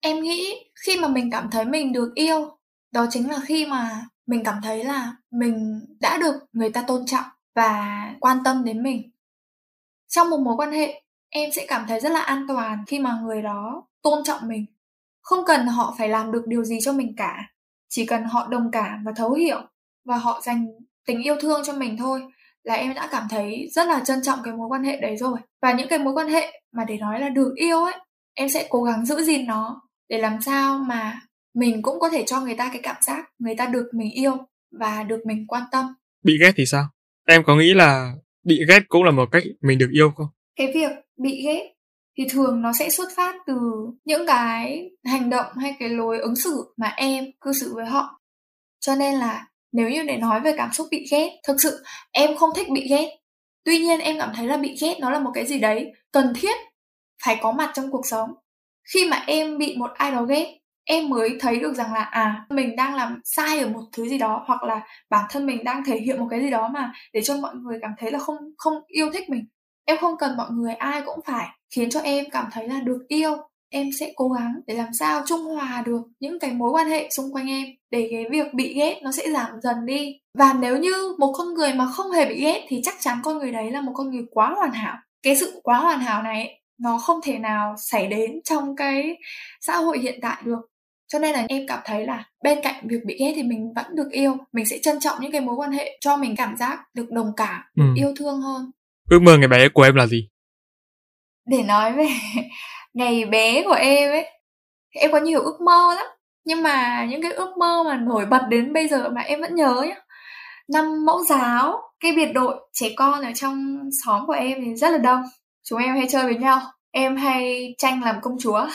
Em nghĩ khi mà mình cảm thấy mình được yêu, đó chính là khi mà mình cảm thấy là mình đã được người ta tôn trọng và quan tâm đến mình. Trong một mối quan hệ, em sẽ cảm thấy rất là an toàn khi mà người đó tôn trọng mình không cần họ phải làm được điều gì cho mình cả. Chỉ cần họ đồng cảm và thấu hiểu và họ dành tình yêu thương cho mình thôi là em đã cảm thấy rất là trân trọng cái mối quan hệ đấy rồi. Và những cái mối quan hệ mà để nói là được yêu ấy em sẽ cố gắng giữ gìn nó để làm sao mà mình cũng có thể cho người ta cái cảm giác người ta được mình yêu và được mình quan tâm. Bị ghét thì sao? Em có nghĩ là bị ghét cũng là một cách mình được yêu không? Cái việc bị ghét thì thường nó sẽ xuất phát từ những cái hành động hay cái lối ứng xử mà em cư xử với họ. Cho nên là nếu như để nói về cảm xúc bị ghét, thực sự em không thích bị ghét. Tuy nhiên em cảm thấy là bị ghét nó là một cái gì đấy cần thiết phải có mặt trong cuộc sống. Khi mà em bị một ai đó ghét, em mới thấy được rằng là à mình đang làm sai ở một thứ gì đó hoặc là bản thân mình đang thể hiện một cái gì đó mà để cho mọi người cảm thấy là không không yêu thích mình. Em không cần mọi người, ai cũng phải khiến cho em cảm thấy là được yêu. Em sẽ cố gắng để làm sao trung hòa được những cái mối quan hệ xung quanh em để cái việc bị ghét nó sẽ giảm dần đi. Và nếu như một con người mà không hề bị ghét thì chắc chắn con người đấy là một con người quá hoàn hảo. Cái sự quá hoàn hảo này nó không thể nào xảy đến trong cái xã hội hiện tại được. Cho nên là em cảm thấy là bên cạnh việc bị ghét thì mình vẫn được yêu. Mình sẽ trân trọng những cái mối quan hệ cho mình cảm giác được đồng cảm ừ. yêu thương hơn. Ước mơ ngày bé của em là gì để nói về ngày bé của em ấy, em có nhiều ước mơ lắm. Nhưng mà những cái ước mơ mà nổi bật đến bây giờ mà em vẫn nhớ nhá. Năm mẫu giáo, cái biệt đội trẻ con ở trong xóm của em thì rất là đông. Chúng em hay chơi với nhau. Em hay tranh làm công chúa.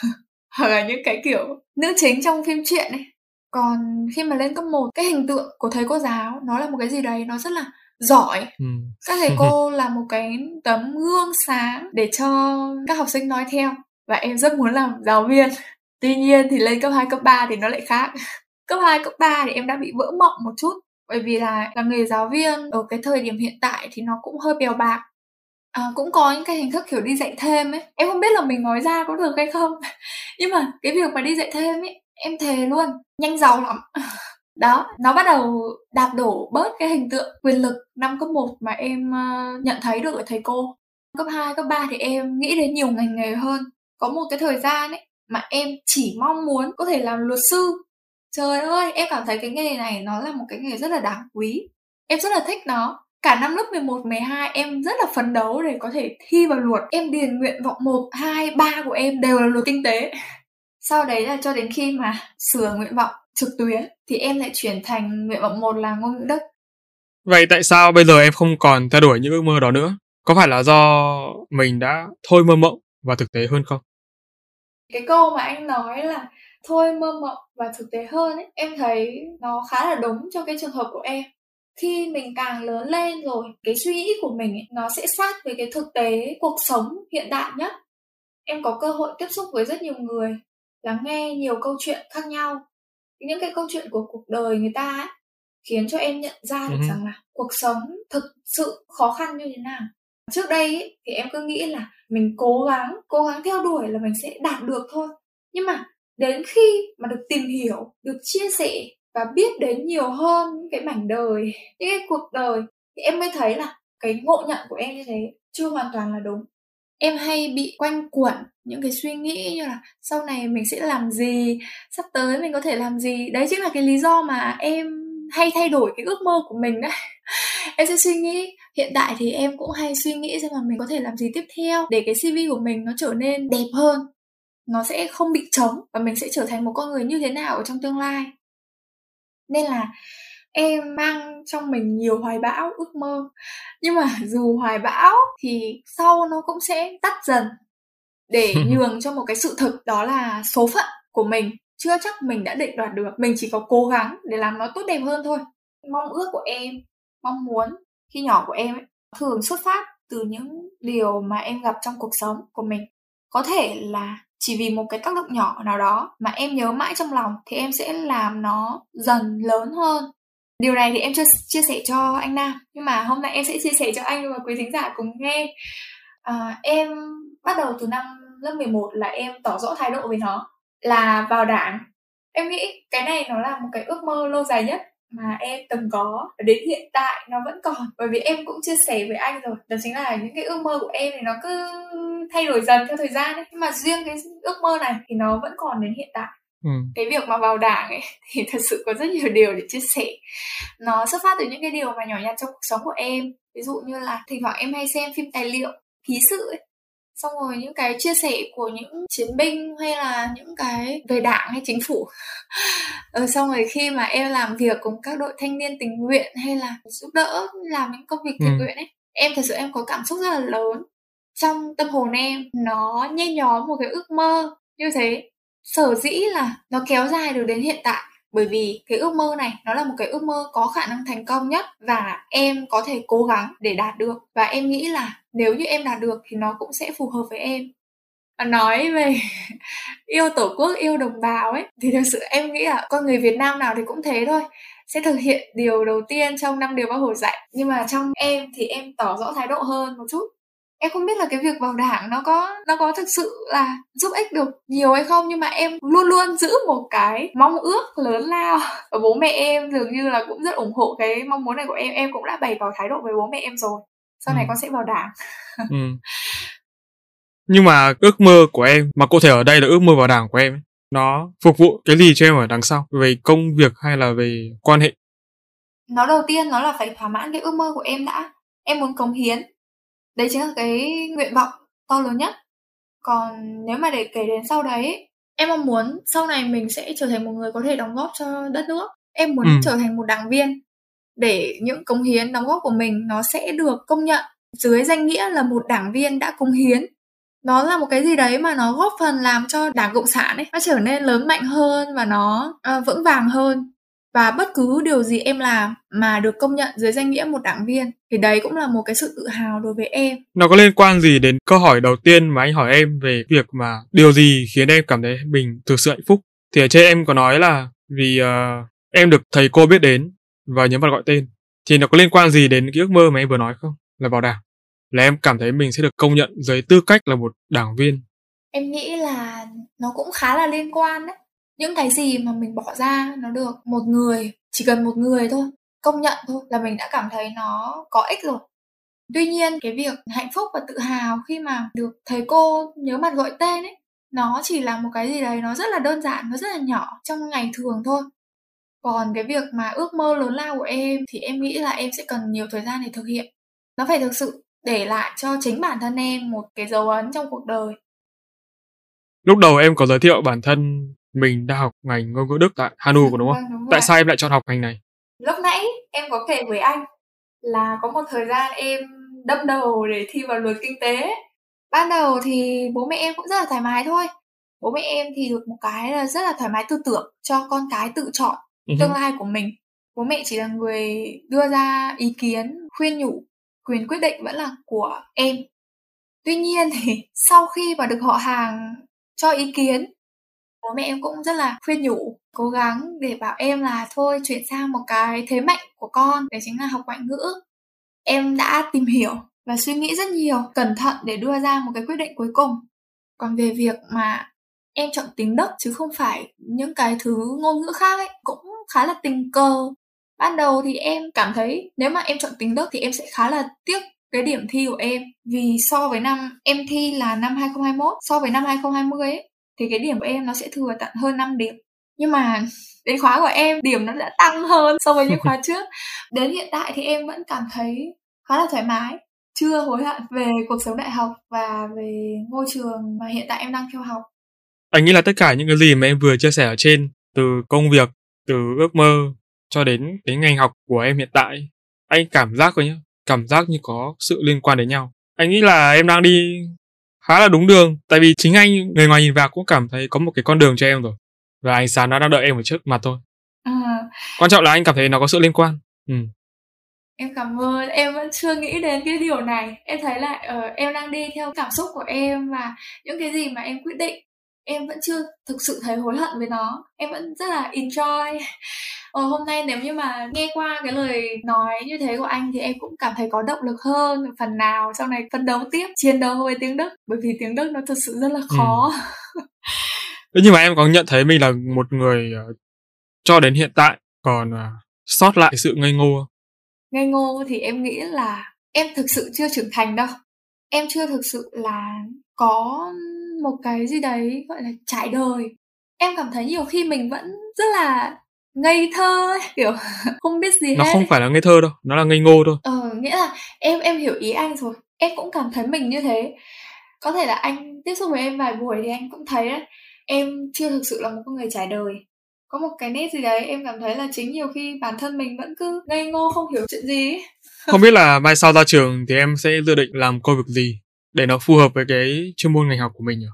Hoặc là những cái kiểu nữ chính trong phim truyện ấy. Còn khi mà lên cấp 1 cái hình tượng của thầy cô giáo, nó là một cái gì đấy nó rất là giỏi. Ừ. các thầy cô là một cái tấm gương sáng để cho các học sinh nói theo. Và em rất muốn làm giáo viên. Tuy nhiên thì lên cấp 2, cấp 3 thì nó lại khác. Cấp 2, cấp 3 thì em đã bị vỡ mộng một chút. Bởi vì là là nghề giáo viên ở cái thời điểm hiện tại thì nó cũng hơi bèo bạc. À, cũng có những cái hình thức kiểu đi dạy thêm ấy. Em không biết là mình nói ra có được hay không. Nhưng mà cái việc mà đi dạy thêm ấy em thề luôn nhanh giàu lắm đó nó bắt đầu đạp đổ bớt cái hình tượng quyền lực năm cấp 1 mà em uh, nhận thấy được ở thầy cô. Cấp 2, cấp 3 thì em nghĩ đến nhiều ngành nghề hơn. Có một cái thời gian ấy mà em chỉ mong muốn có thể làm luật sư. Trời ơi em cảm thấy cái nghề này nó là một cái nghề rất là đáng quý. Em rất là thích nó. Cả năm lớp 11, 12 em rất là phấn đấu để có thể thi vào luật. Em điền nguyện vọng 1, 2, 3 của em đều là luật kinh tế. Sau đấy là cho đến khi mà sửa nguyện vọng trực tuyến thì em lại chuyển thành nguyện vọng một là ngôn ngữ Đức. Vậy tại sao bây giờ em không còn theo đuổi những ước mơ đó nữa? Có phải là do mình đã thôi mơ mộng và thực tế hơn không? Cái câu mà anh nói là thôi mơ mộng và thực tế hơn ấy, em thấy nó khá là đúng cho cái trường hợp của em. Khi mình càng lớn lên rồi, cái suy nghĩ của mình ấy, nó sẽ sát với cái thực tế cuộc sống hiện đại nhất. Em có cơ hội tiếp xúc với rất nhiều người, lắng nghe nhiều câu chuyện khác nhau những cái câu chuyện của cuộc đời người ta ấy, khiến cho em nhận ra được uh-huh. rằng là cuộc sống thực sự khó khăn như thế nào. Trước đây ấy, thì em cứ nghĩ là mình cố gắng cố gắng theo đuổi là mình sẽ đạt được thôi. Nhưng mà đến khi mà được tìm hiểu được chia sẻ và biết đến nhiều hơn những cái mảnh đời những cái cuộc đời thì em mới thấy là cái ngộ nhận của em như thế chưa hoàn toàn là đúng em hay bị quanh quẩn những cái suy nghĩ như là sau này mình sẽ làm gì, sắp tới mình có thể làm gì. Đấy chính là cái lý do mà em hay thay đổi cái ước mơ của mình đấy em sẽ suy nghĩ. Hiện tại thì em cũng hay suy nghĩ xem là mình có thể làm gì tiếp theo để cái cv của mình nó trở nên đẹp hơn. Nó sẽ không bị trống và mình sẽ trở thành một con người như thế nào ở trong tương lai. Nên là em mang trong mình nhiều hoài bão ước mơ. Nhưng mà dù hoài bão thì sau nó cũng sẽ tắt dần để nhường cho một cái sự thực đó là số phận của mình. Chưa chắc mình đã định đoạt được mình chỉ có cố gắng để làm nó tốt đẹp hơn thôi. Mong ước của em mong muốn khi nhỏ của em ấy, thường xuất phát từ những điều mà em gặp trong cuộc sống của mình. Có thể là chỉ vì một cái tác động nhỏ nào đó mà em nhớ mãi trong lòng thì em sẽ làm nó dần lớn hơn điều này thì em chưa chia sẻ cho anh Nam nhưng mà hôm nay em sẽ chia sẻ cho anh và quý thính giả cùng nghe. À, em bắt đầu từ năm lớp 11 là em tỏ rõ thái độ với nó là vào đảng. Em nghĩ cái này nó là một cái ước mơ lâu dài nhất mà em từng có đến hiện tại nó vẫn còn. Bởi vì em cũng chia sẻ với anh rồi đó chính là những cái ước mơ của em thì nó cứ thay đổi dần theo thời gian ấy. Nhưng mà riêng cái ước mơ này thì nó vẫn còn đến hiện tại. Ừ. cái việc mà vào đảng ấy thì thật sự có rất nhiều điều để chia sẻ. Nó xuất phát từ những cái điều mà nhỏ nhặt trong cuộc sống của em. Ví dụ như là thỉnh thoảng em hay xem phim tài liệu ký sự ấy. Xong rồi những cái chia sẻ của những chiến binh hay là những cái về đảng hay chính phủ. Ừ, xong rồi khi mà em làm việc cùng các đội thanh niên tình nguyện hay là giúp đỡ làm những công việc thiện ừ. nguyện ấy em thật sự em có cảm xúc rất là lớn. Trong tâm hồn em nó nhen nhóm một cái ước mơ như thế sở dĩ là nó kéo dài được đến hiện tại, bởi vì cái ước mơ này nó là một cái ước mơ có khả năng thành công nhất và em có thể cố gắng để đạt được. Và em nghĩ là nếu như em đạt được thì nó cũng sẽ phù hợp với em. Nói về yêu tổ quốc, yêu đồng bào ấy, thì thực sự em nghĩ là con người Việt Nam nào thì cũng thế thôi. Sẽ thực hiện điều đầu tiên trong năm điều bác Hồ dạy. Nhưng mà trong em thì em tỏ rõ thái độ hơn một chút em không biết là cái việc vào đảng nó có nó có thực sự là giúp ích được nhiều hay không nhưng mà em luôn luôn giữ một cái mong ước lớn lao. Và bố mẹ em dường như là cũng rất ủng hộ cái mong muốn này của em. Em cũng đã bày tỏ thái độ với bố mẹ em rồi. Sau này ừ. con sẽ vào đảng ừ. nhưng mà ước mơ của em mà cụ thể ở đây là ước mơ vào đảng của em nó phục vụ cái gì cho em ở đằng sau? Về công việc hay là về quan hệ? Nó đầu tiên nó là phải thỏa mãn cái ước mơ của em đã. Em muốn cống hiến đấy chính là cái nguyện vọng to lớn nhất. Còn nếu mà để kể đến sau đấy em mong muốn sau này mình sẽ trở thành một người có thể đóng góp cho đất nước. Em muốn ừ. trở thành một đảng viên để những cống hiến đóng góp của mình nó sẽ được công nhận. Dưới danh nghĩa là một đảng viên đã cống hiến. Nó là một cái gì đấy mà nó góp phần làm cho đảng cộng sản ấy nó trở nên lớn mạnh hơn và nó uh, vững vàng hơn và bất cứ điều gì em làm mà được công nhận dưới danh nghĩa một đảng viên thì đấy cũng là một cái sự tự hào đối với em. Nó có liên quan gì đến câu hỏi đầu tiên mà anh hỏi em về việc mà điều gì khiến em cảm thấy mình thực sự hạnh phúc? Thì ở trên em có nói là vì uh, em được thầy cô biết đến và nhấn vào gọi tên. Thì nó có liên quan gì đến cái ước mơ mà em vừa nói không? Là vào đảng. Là em cảm thấy mình sẽ được công nhận dưới tư cách là một đảng viên. Em nghĩ là nó cũng khá là liên quan đấy những cái gì mà mình bỏ ra nó được một người, chỉ cần một người thôi, công nhận thôi là mình đã cảm thấy nó có ích rồi. Tuy nhiên, cái việc hạnh phúc và tự hào khi mà được thầy cô nhớ mặt gọi tên ấy, nó chỉ là một cái gì đấy nó rất là đơn giản, nó rất là nhỏ trong ngày thường thôi. Còn cái việc mà ước mơ lớn lao của em thì em nghĩ là em sẽ cần nhiều thời gian để thực hiện. Nó phải thực sự để lại cho chính bản thân em một cái dấu ấn trong cuộc đời. Lúc đầu em có giới thiệu bản thân mình đã học ngành ngôn ngữ Đức tại Hanu đúng không? Vâng, đúng tại sao em lại chọn học ngành này? Lúc nãy em có kể với anh là có một thời gian em đâm đầu để thi vào luật kinh tế. Ban đầu thì bố mẹ em cũng rất là thoải mái thôi. Bố mẹ em thì được một cái là rất là thoải mái tư tưởng cho con cái tự chọn uh-huh. tương lai của mình. Bố mẹ chỉ là người đưa ra ý kiến, khuyên nhủ, quyền quyết định vẫn là của em. Tuy nhiên thì sau khi mà được họ hàng cho ý kiến bố mẹ em cũng rất là khuyên nhủ, cố gắng để bảo em là thôi chuyển sang một cái thế mạnh của con, đấy chính là học ngoại ngữ. Em đã tìm hiểu và suy nghĩ rất nhiều, cẩn thận để đưa ra một cái quyết định cuối cùng. Còn về việc mà em chọn tiếng đức chứ không phải những cái thứ ngôn ngữ khác ấy, cũng khá là tình cờ. Ban đầu thì em cảm thấy nếu mà em chọn tiếng đức thì em sẽ khá là tiếc cái điểm thi của em. Vì so với năm, em thi là năm 2021 so với năm 2020 ấy thì cái điểm của em nó sẽ thừa tận hơn 5 điểm. Nhưng mà đến khóa của em điểm nó đã tăng hơn so với những khóa trước. Đến hiện tại thì em vẫn cảm thấy khá là thoải mái chưa hối hận về cuộc sống đại học và về ngôi trường mà hiện tại em đang theo học. Anh nghĩ là tất cả những cái gì mà em vừa chia sẻ ở trên từ công việc từ ước mơ cho đến đến ngành học của em hiện tại anh cảm giác coi nhá cảm giác như có sự liên quan đến nhau. Anh nghĩ là em đang đi khá là đúng đường. Tại vì chính anh người ngoài nhìn vào cũng cảm thấy có một cái con đường cho em rồi. Và ánh sáng nó đang đợi em ở trước mặt thôi. À. quan trọng là anh cảm thấy nó có sự liên quan. Ừ. em cảm ơn. Em vẫn chưa nghĩ đến cái điều này. Em thấy là uh, em đang đi theo cảm xúc của em và những cái gì mà em quyết định em vẫn chưa thực sự thấy hối hận với nó. Em vẫn rất là enjoy. Ờ, hôm nay nếu như mà nghe qua cái lời nói như thế của anh thì em cũng cảm thấy có động lực hơn phần nào sau này phân đấu tiếp chiến đấu với tiếng đức. Bởi vì tiếng đức nó thực sự rất là ừ. khó. Ừ. nhưng mà em có nhận thấy mình là một người uh, cho đến hiện tại còn uh, sót lại sự ngây ngô ngây ngô thì em nghĩ là em thực sự chưa trưởng thành đâu. Em chưa thực sự là có một cái gì đấy gọi là trải đời. Em cảm thấy nhiều khi mình vẫn rất là ngây thơ ấy, kiểu không biết gì nó hết không phải là ngây thơ đâu nó là ngây ngô thôi. Ờ nghĩa là em em hiểu ý anh rồi em cũng cảm thấy mình như thế. Có thể là anh tiếp xúc với em vài buổi thì anh cũng thấy đấy em chưa thực sự là một con người trải đời. Có một cái nét gì đấy em cảm thấy là chính nhiều khi bản thân mình vẫn cứ ngây ngô không hiểu chuyện gì ấy. không biết là mai sau ra trường thì em sẽ dự định làm công việc gì để nó phù hợp với cái chuyên môn ngành học của mình nhỉ?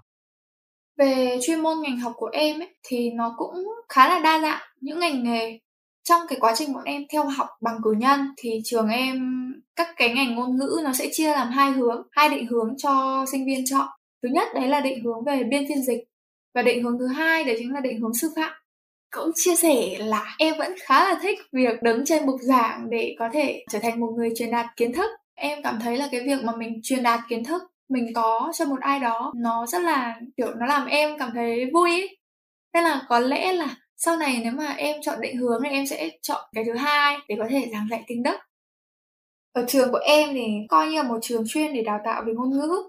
Về chuyên môn ngành học của em ấy, thì nó cũng khá là đa dạng. Những ngành nghề trong cái quá trình bọn em theo học bằng cử nhân thì trường em, các cái ngành ngôn ngữ nó sẽ chia làm hai hướng, hai định hướng cho sinh viên chọn. Thứ nhất đấy là định hướng về biên phiên dịch và định hướng thứ hai đấy chính là định hướng sư phạm. Cũng chia sẻ là em vẫn khá là thích việc đứng trên bục giảng để có thể trở thành một người truyền đạt kiến thức. Em cảm thấy là cái việc mà mình truyền đạt kiến thức mình có cho một ai đó, nó rất là, kiểu, nó làm em cảm thấy vui ấy. nên là có lẽ là sau này nếu mà em chọn định hướng thì em sẽ chọn cái thứ hai để có thể giảng dạy tiếng Đức ở trường của em thì coi như là một trường chuyên để đào tạo về ngôn ngữ.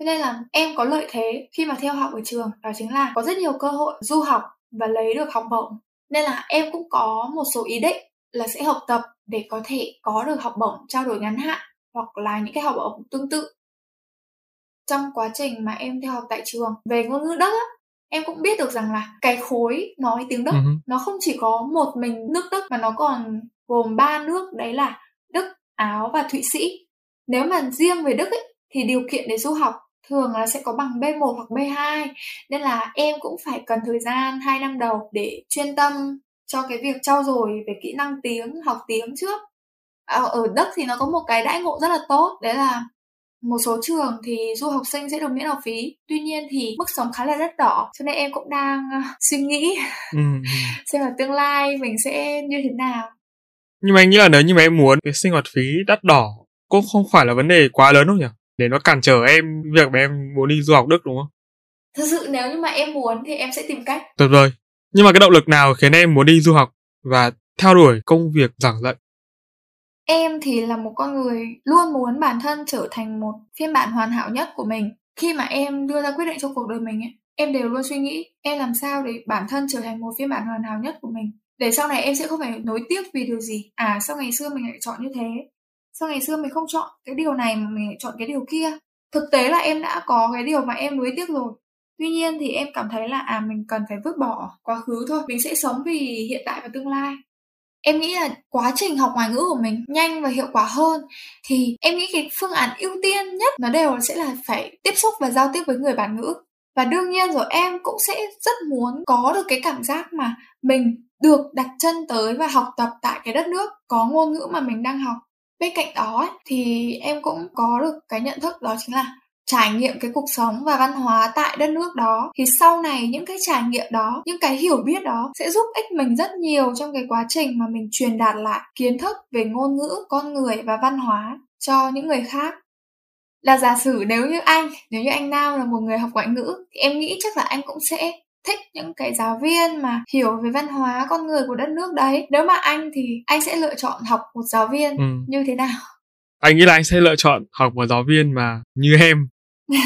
Thế nên là em có lợi thế khi mà theo học ở trường, đó chính là có rất nhiều cơ hội du học và lấy được học bổng. Nên là em cũng có một số ý định là sẽ học tập để có thể có được học bổng trao đổi ngắn hạn hoặc là những cái học bổng tương tự trong quá trình mà em theo học tại trường về ngôn ngữ Đức á, em cũng biết được rằng là cái khối nói tiếng Đức uh-huh. nó không chỉ có một mình nước Đức mà nó còn gồm ba nước đấy là Đức, Áo và Thụy Sĩ. Nếu mà riêng về Đức ấy, thì điều kiện để du học thường là sẽ có bằng B1 hoặc B2 nên là em cũng phải cần thời gian 2 năm đầu để chuyên tâm cho cái việc trau dồi về kỹ năng tiếng, học tiếng trước. À, ở Đức thì nó có một cái đãi ngộ rất là tốt đấy là một số trường thì du học sinh sẽ được miễn học phí tuy nhiên thì mức sống khá là đắt đỏ cho nên em cũng đang uh, suy nghĩ ừ. xem là tương lai mình sẽ như thế nào. Nhưng mà anh nghĩ là nếu như mà em muốn cái sinh hoạt phí đắt đỏ cũng không phải là vấn đề quá lớn đâu nhỉ? Để nó cản trở em việc mà em muốn đi du học đức đúng không? Thực sự nếu như mà em muốn thì em sẽ tìm cách. Tuyệt vời. Nhưng mà cái động lực nào khiến em muốn đi du học và theo đuổi công việc giảng dạy Em thì là một con người luôn muốn bản thân trở thành một phiên bản hoàn hảo nhất của mình. Khi mà em đưa ra quyết định trong cuộc đời mình ấy, em đều luôn suy nghĩ em làm sao để bản thân trở thành một phiên bản hoàn hảo nhất của mình. Để sau này em sẽ không phải nối tiếc vì điều gì. À sao ngày xưa mình lại chọn như thế? Sao ngày xưa mình không chọn cái điều này mà mình lại chọn cái điều kia? Thực tế là em đã có cái điều mà em nuối tiếc rồi. Tuy nhiên thì em cảm thấy là à mình cần phải vứt bỏ quá khứ thôi. Mình sẽ sống vì hiện tại và tương lai em nghĩ là quá trình học ngoại ngữ của mình nhanh và hiệu quả hơn. Thì em nghĩ cái phương án ưu tiên nhất nó đều sẽ là phải tiếp xúc và giao tiếp với người bản ngữ. Và đương nhiên rồi, em cũng sẽ rất muốn có được cái cảm giác mà mình được đặt chân tới và học tập tại cái đất nước có ngôn ngữ mà mình đang học. Bên cạnh đó thì em cũng có được cái nhận thức đó chính là trải nghiệm cái cuộc sống và văn hóa tại đất nước đó thì sau này những cái trải nghiệm đó những cái hiểu biết đó sẽ giúp ích mình rất nhiều trong cái quá trình mà mình truyền đạt lại kiến thức về ngôn ngữ con người và văn hóa cho những người khác. Là giả sử nếu như anh nếu như anh nam là một người học ngoại ngữ thì em nghĩ chắc là anh cũng sẽ thích những cái giáo viên mà hiểu về văn hóa con người của đất nước đấy. Nếu mà anh thì anh sẽ lựa chọn học một giáo viên ừ. như thế nào? Anh nghĩ là anh sẽ lựa chọn học một giáo viên mà như em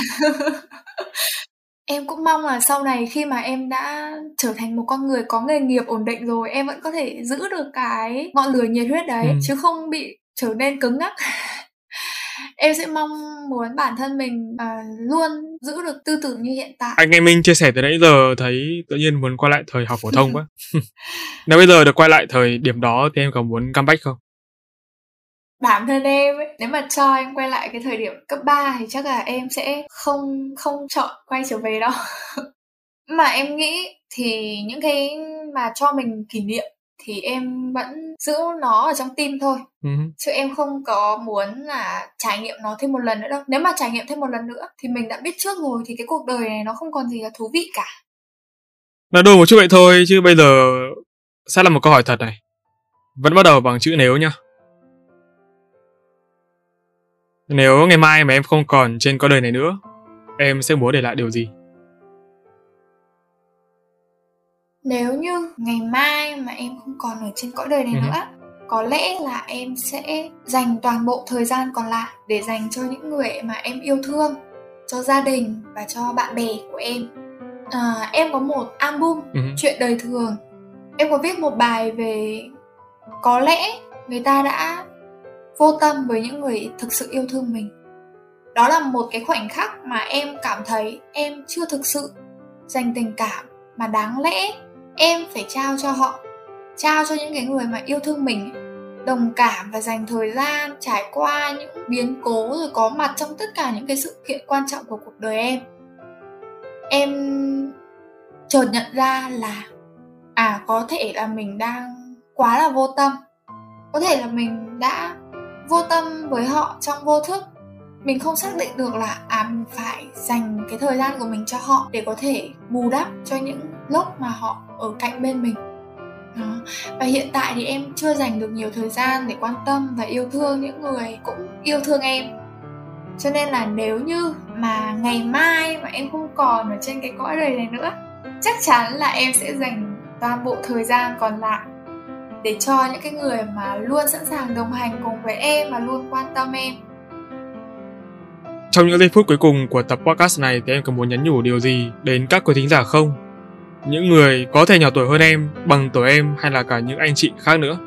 Em cũng mong là sau này khi mà em đã trở thành một con người có nghề nghiệp ổn định rồi em vẫn có thể giữ được cái ngọn lửa nhiệt huyết đấy ừ. chứ không bị trở nên cứng ngắc. em sẽ mong muốn bản thân mình uh, luôn giữ được tư tưởng như hiện tại. Anh em Minh chia sẻ từ nãy giờ thấy tự nhiên muốn quay lại thời học phổ thông quá. Nếu bây giờ được quay lại thời điểm đó thì em có muốn comeback không? Bản thân em ấy, nếu mà cho em quay lại cái thời điểm cấp 3 thì chắc là em sẽ không không chọn quay trở về đâu. Mà em nghĩ thì những cái mà cho mình kỷ niệm thì em vẫn giữ nó ở trong tim thôi. Uh-huh. chứ em không có muốn là trải nghiệm nó thêm một lần nữa đâu. Nếu mà trải nghiệm thêm một lần nữa thì mình đã biết trước rồi thì cái cuộc đời này nó không còn gì là thú vị cả. Nói đùa một chút vậy thôi chứ bây giờ sẽ là một câu hỏi thật này. Vẫn bắt đầu bằng chữ nếu nhá Nếu ngày mai mà em không còn trên con đời này nữa, em sẽ muốn để lại điều gì? Nếu như ngày mai mà em không còn ở trên cõi đời này ừ. nữa có lẽ là em sẽ dành toàn bộ thời gian còn lại để dành cho những người mà em yêu thương cho gia đình và cho bạn bè của em à, em có một album uh-huh. chuyện đời thường em có viết một bài về có lẽ người ta đã vô tâm với những người thực sự yêu thương mình. Đó là một cái khoảnh khắc mà em cảm thấy em chưa thực sự dành tình cảm mà đáng lẽ em phải trao cho họ, trao cho những cái người mà yêu thương mình. Đồng cảm và dành thời gian trải qua những biến cố rồi có mặt trong tất cả những cái sự kiện quan trọng của cuộc đời em. Em chợt nhận ra là à có thể là mình đang quá là vô tâm. Có thể là mình đã vô tâm với họ trong vô thức. Mình không xác định được là à mình phải dành cái thời gian của mình cho họ để có thể bù đắp cho những lúc mà họ ở cạnh bên mình. Đó. và hiện tại thì em chưa dành được nhiều thời gian để quan tâm và yêu thương những người cũng yêu thương em. Cho nên là nếu như mà ngày mai mà em không còn ở trên cái cõi đời này nữa, chắc chắn là em sẽ dành toàn bộ thời gian còn lại để cho những cái người mà luôn sẵn sàng đồng hành cùng với em và luôn quan tâm em trong những giây phút cuối cùng của tập podcast này thì em có muốn nhắn nhủ điều gì đến các quý thính giả không? Những người có thể nhỏ tuổi hơn em, bằng tuổi em hay là cả những anh chị khác nữa.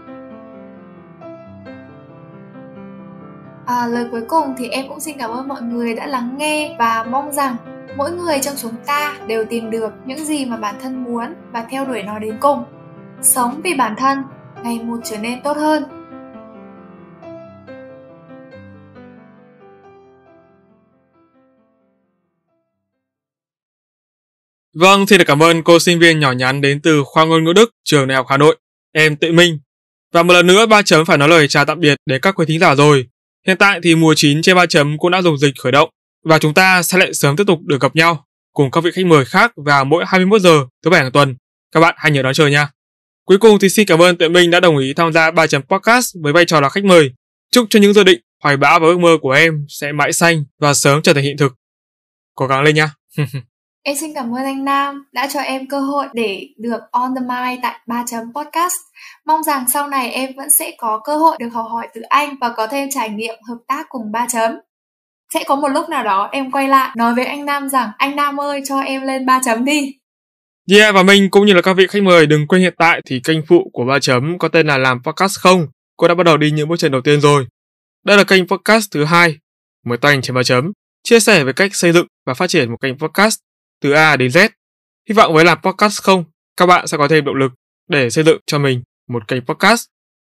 À, lời cuối cùng thì em cũng xin cảm ơn mọi người đã lắng nghe và mong rằng mỗi người trong chúng ta đều tìm được những gì mà bản thân muốn và theo đuổi nó đến cùng. Sống vì bản thân, ngày một trở nên tốt hơn. Vâng, xin được cảm ơn cô sinh viên nhỏ nhắn đến từ khoa ngôn ngữ Đức, trường Đại học Hà Nội, em Tự Minh. Và một lần nữa ba chấm phải nói lời chào tạm biệt đến các quý thính giả rồi. Hiện tại thì mùa 9 trên ba chấm cũng đã dùng dịch khởi động và chúng ta sẽ lại sớm tiếp tục được gặp nhau cùng các vị khách mời khác vào mỗi 21 giờ thứ bảy hàng tuần. Các bạn hãy nhớ đón chờ nha. Cuối cùng thì xin cảm ơn Tuệ Minh đã đồng ý tham gia ba chấm podcast với vai trò là khách mời. Chúc cho những dự định, hoài bão và ước mơ của em sẽ mãi xanh và sớm trở thành hiện thực. Cố gắng lên nha. Em xin cảm ơn anh Nam đã cho em cơ hội để được on the mic tại 3 chấm podcast. Mong rằng sau này em vẫn sẽ có cơ hội được học hỏi từ anh và có thêm trải nghiệm hợp tác cùng 3 chấm. Sẽ có một lúc nào đó em quay lại nói với anh Nam rằng anh Nam ơi cho em lên 3 chấm đi. Yeah và mình cũng như là các vị khách mời đừng quên hiện tại thì kênh phụ của ba chấm có tên là làm podcast không. Cô đã bắt đầu đi những bước chân đầu tiên rồi. Đây là kênh podcast thứ hai mới toanh trên ba chấm chia sẻ về cách xây dựng và phát triển một kênh podcast từ A đến Z. Hy vọng với làm podcast không, các bạn sẽ có thêm động lực để xây dựng cho mình một kênh podcast.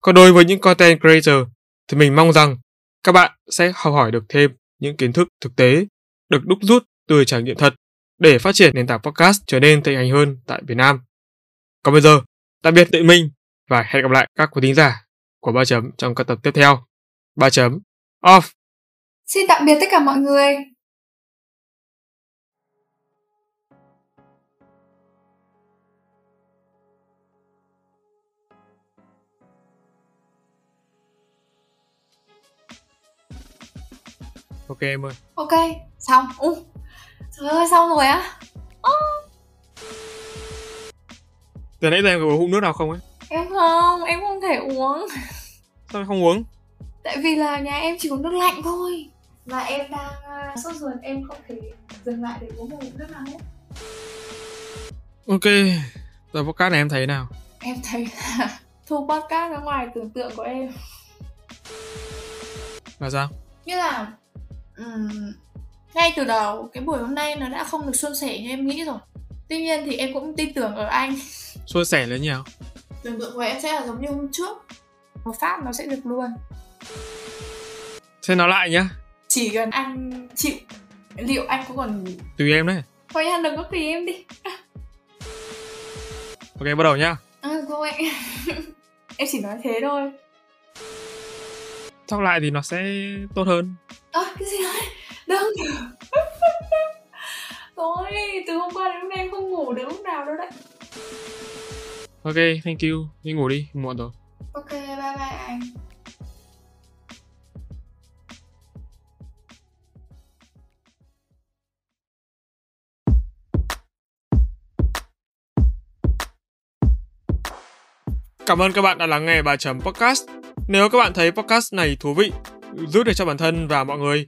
Còn đối với những content creator thì mình mong rằng các bạn sẽ học hỏi được thêm những kiến thức thực tế được đúc rút từ trải nghiệm thật để phát triển nền tảng podcast trở nên thịnh hành hơn tại Việt Nam. Còn bây giờ, tạm biệt tự mình và hẹn gặp lại các quý thính giả của ba chấm trong các tập tiếp theo. ba chấm off. Xin tạm biệt tất cả mọi người. ok em ơi ok xong u trời ơi xong rồi á? Oh. từ nãy giờ em có uống nước nào không ấy? Em không em không thể uống. Sao em không uống? Tại vì là nhà em chỉ có nước lạnh thôi. Và em đang uh, sốt ruột em không thể dừng lại để uống một nước nào hết. Ok tập podcast này em thấy nào? Em thấy là thu podcast ra ngoài tưởng tượng của em. Là sao? Như là um, ngay từ đầu cái buổi hôm nay nó đã không được suôn sẻ như em nghĩ rồi. Tuy nhiên thì em cũng tin tưởng ở anh. Suôn sẻ là nhiều. Tưởng tượng của em sẽ là giống như hôm trước. Một phát nó sẽ được luôn. Thế nói lại nhá. Chỉ cần anh chịu. Liệu anh có còn Tùy em đấy. Thôi anh đừng có tùy em đi. Ok bắt đầu nhá. À thôi. Em chỉ nói thế thôi. Talk lại thì nó sẽ tốt hơn. À, cái gì đấy đừng Thôi, từ hôm qua đến hôm nay em không ngủ được lúc nào đâu đấy. Ok, thank you. Đi ngủ đi, muộn rồi. Ok, bye bye anh. Cảm ơn các bạn đã lắng nghe bài chấm podcast. Nếu các bạn thấy podcast này thú vị, giúp được cho bản thân và mọi người,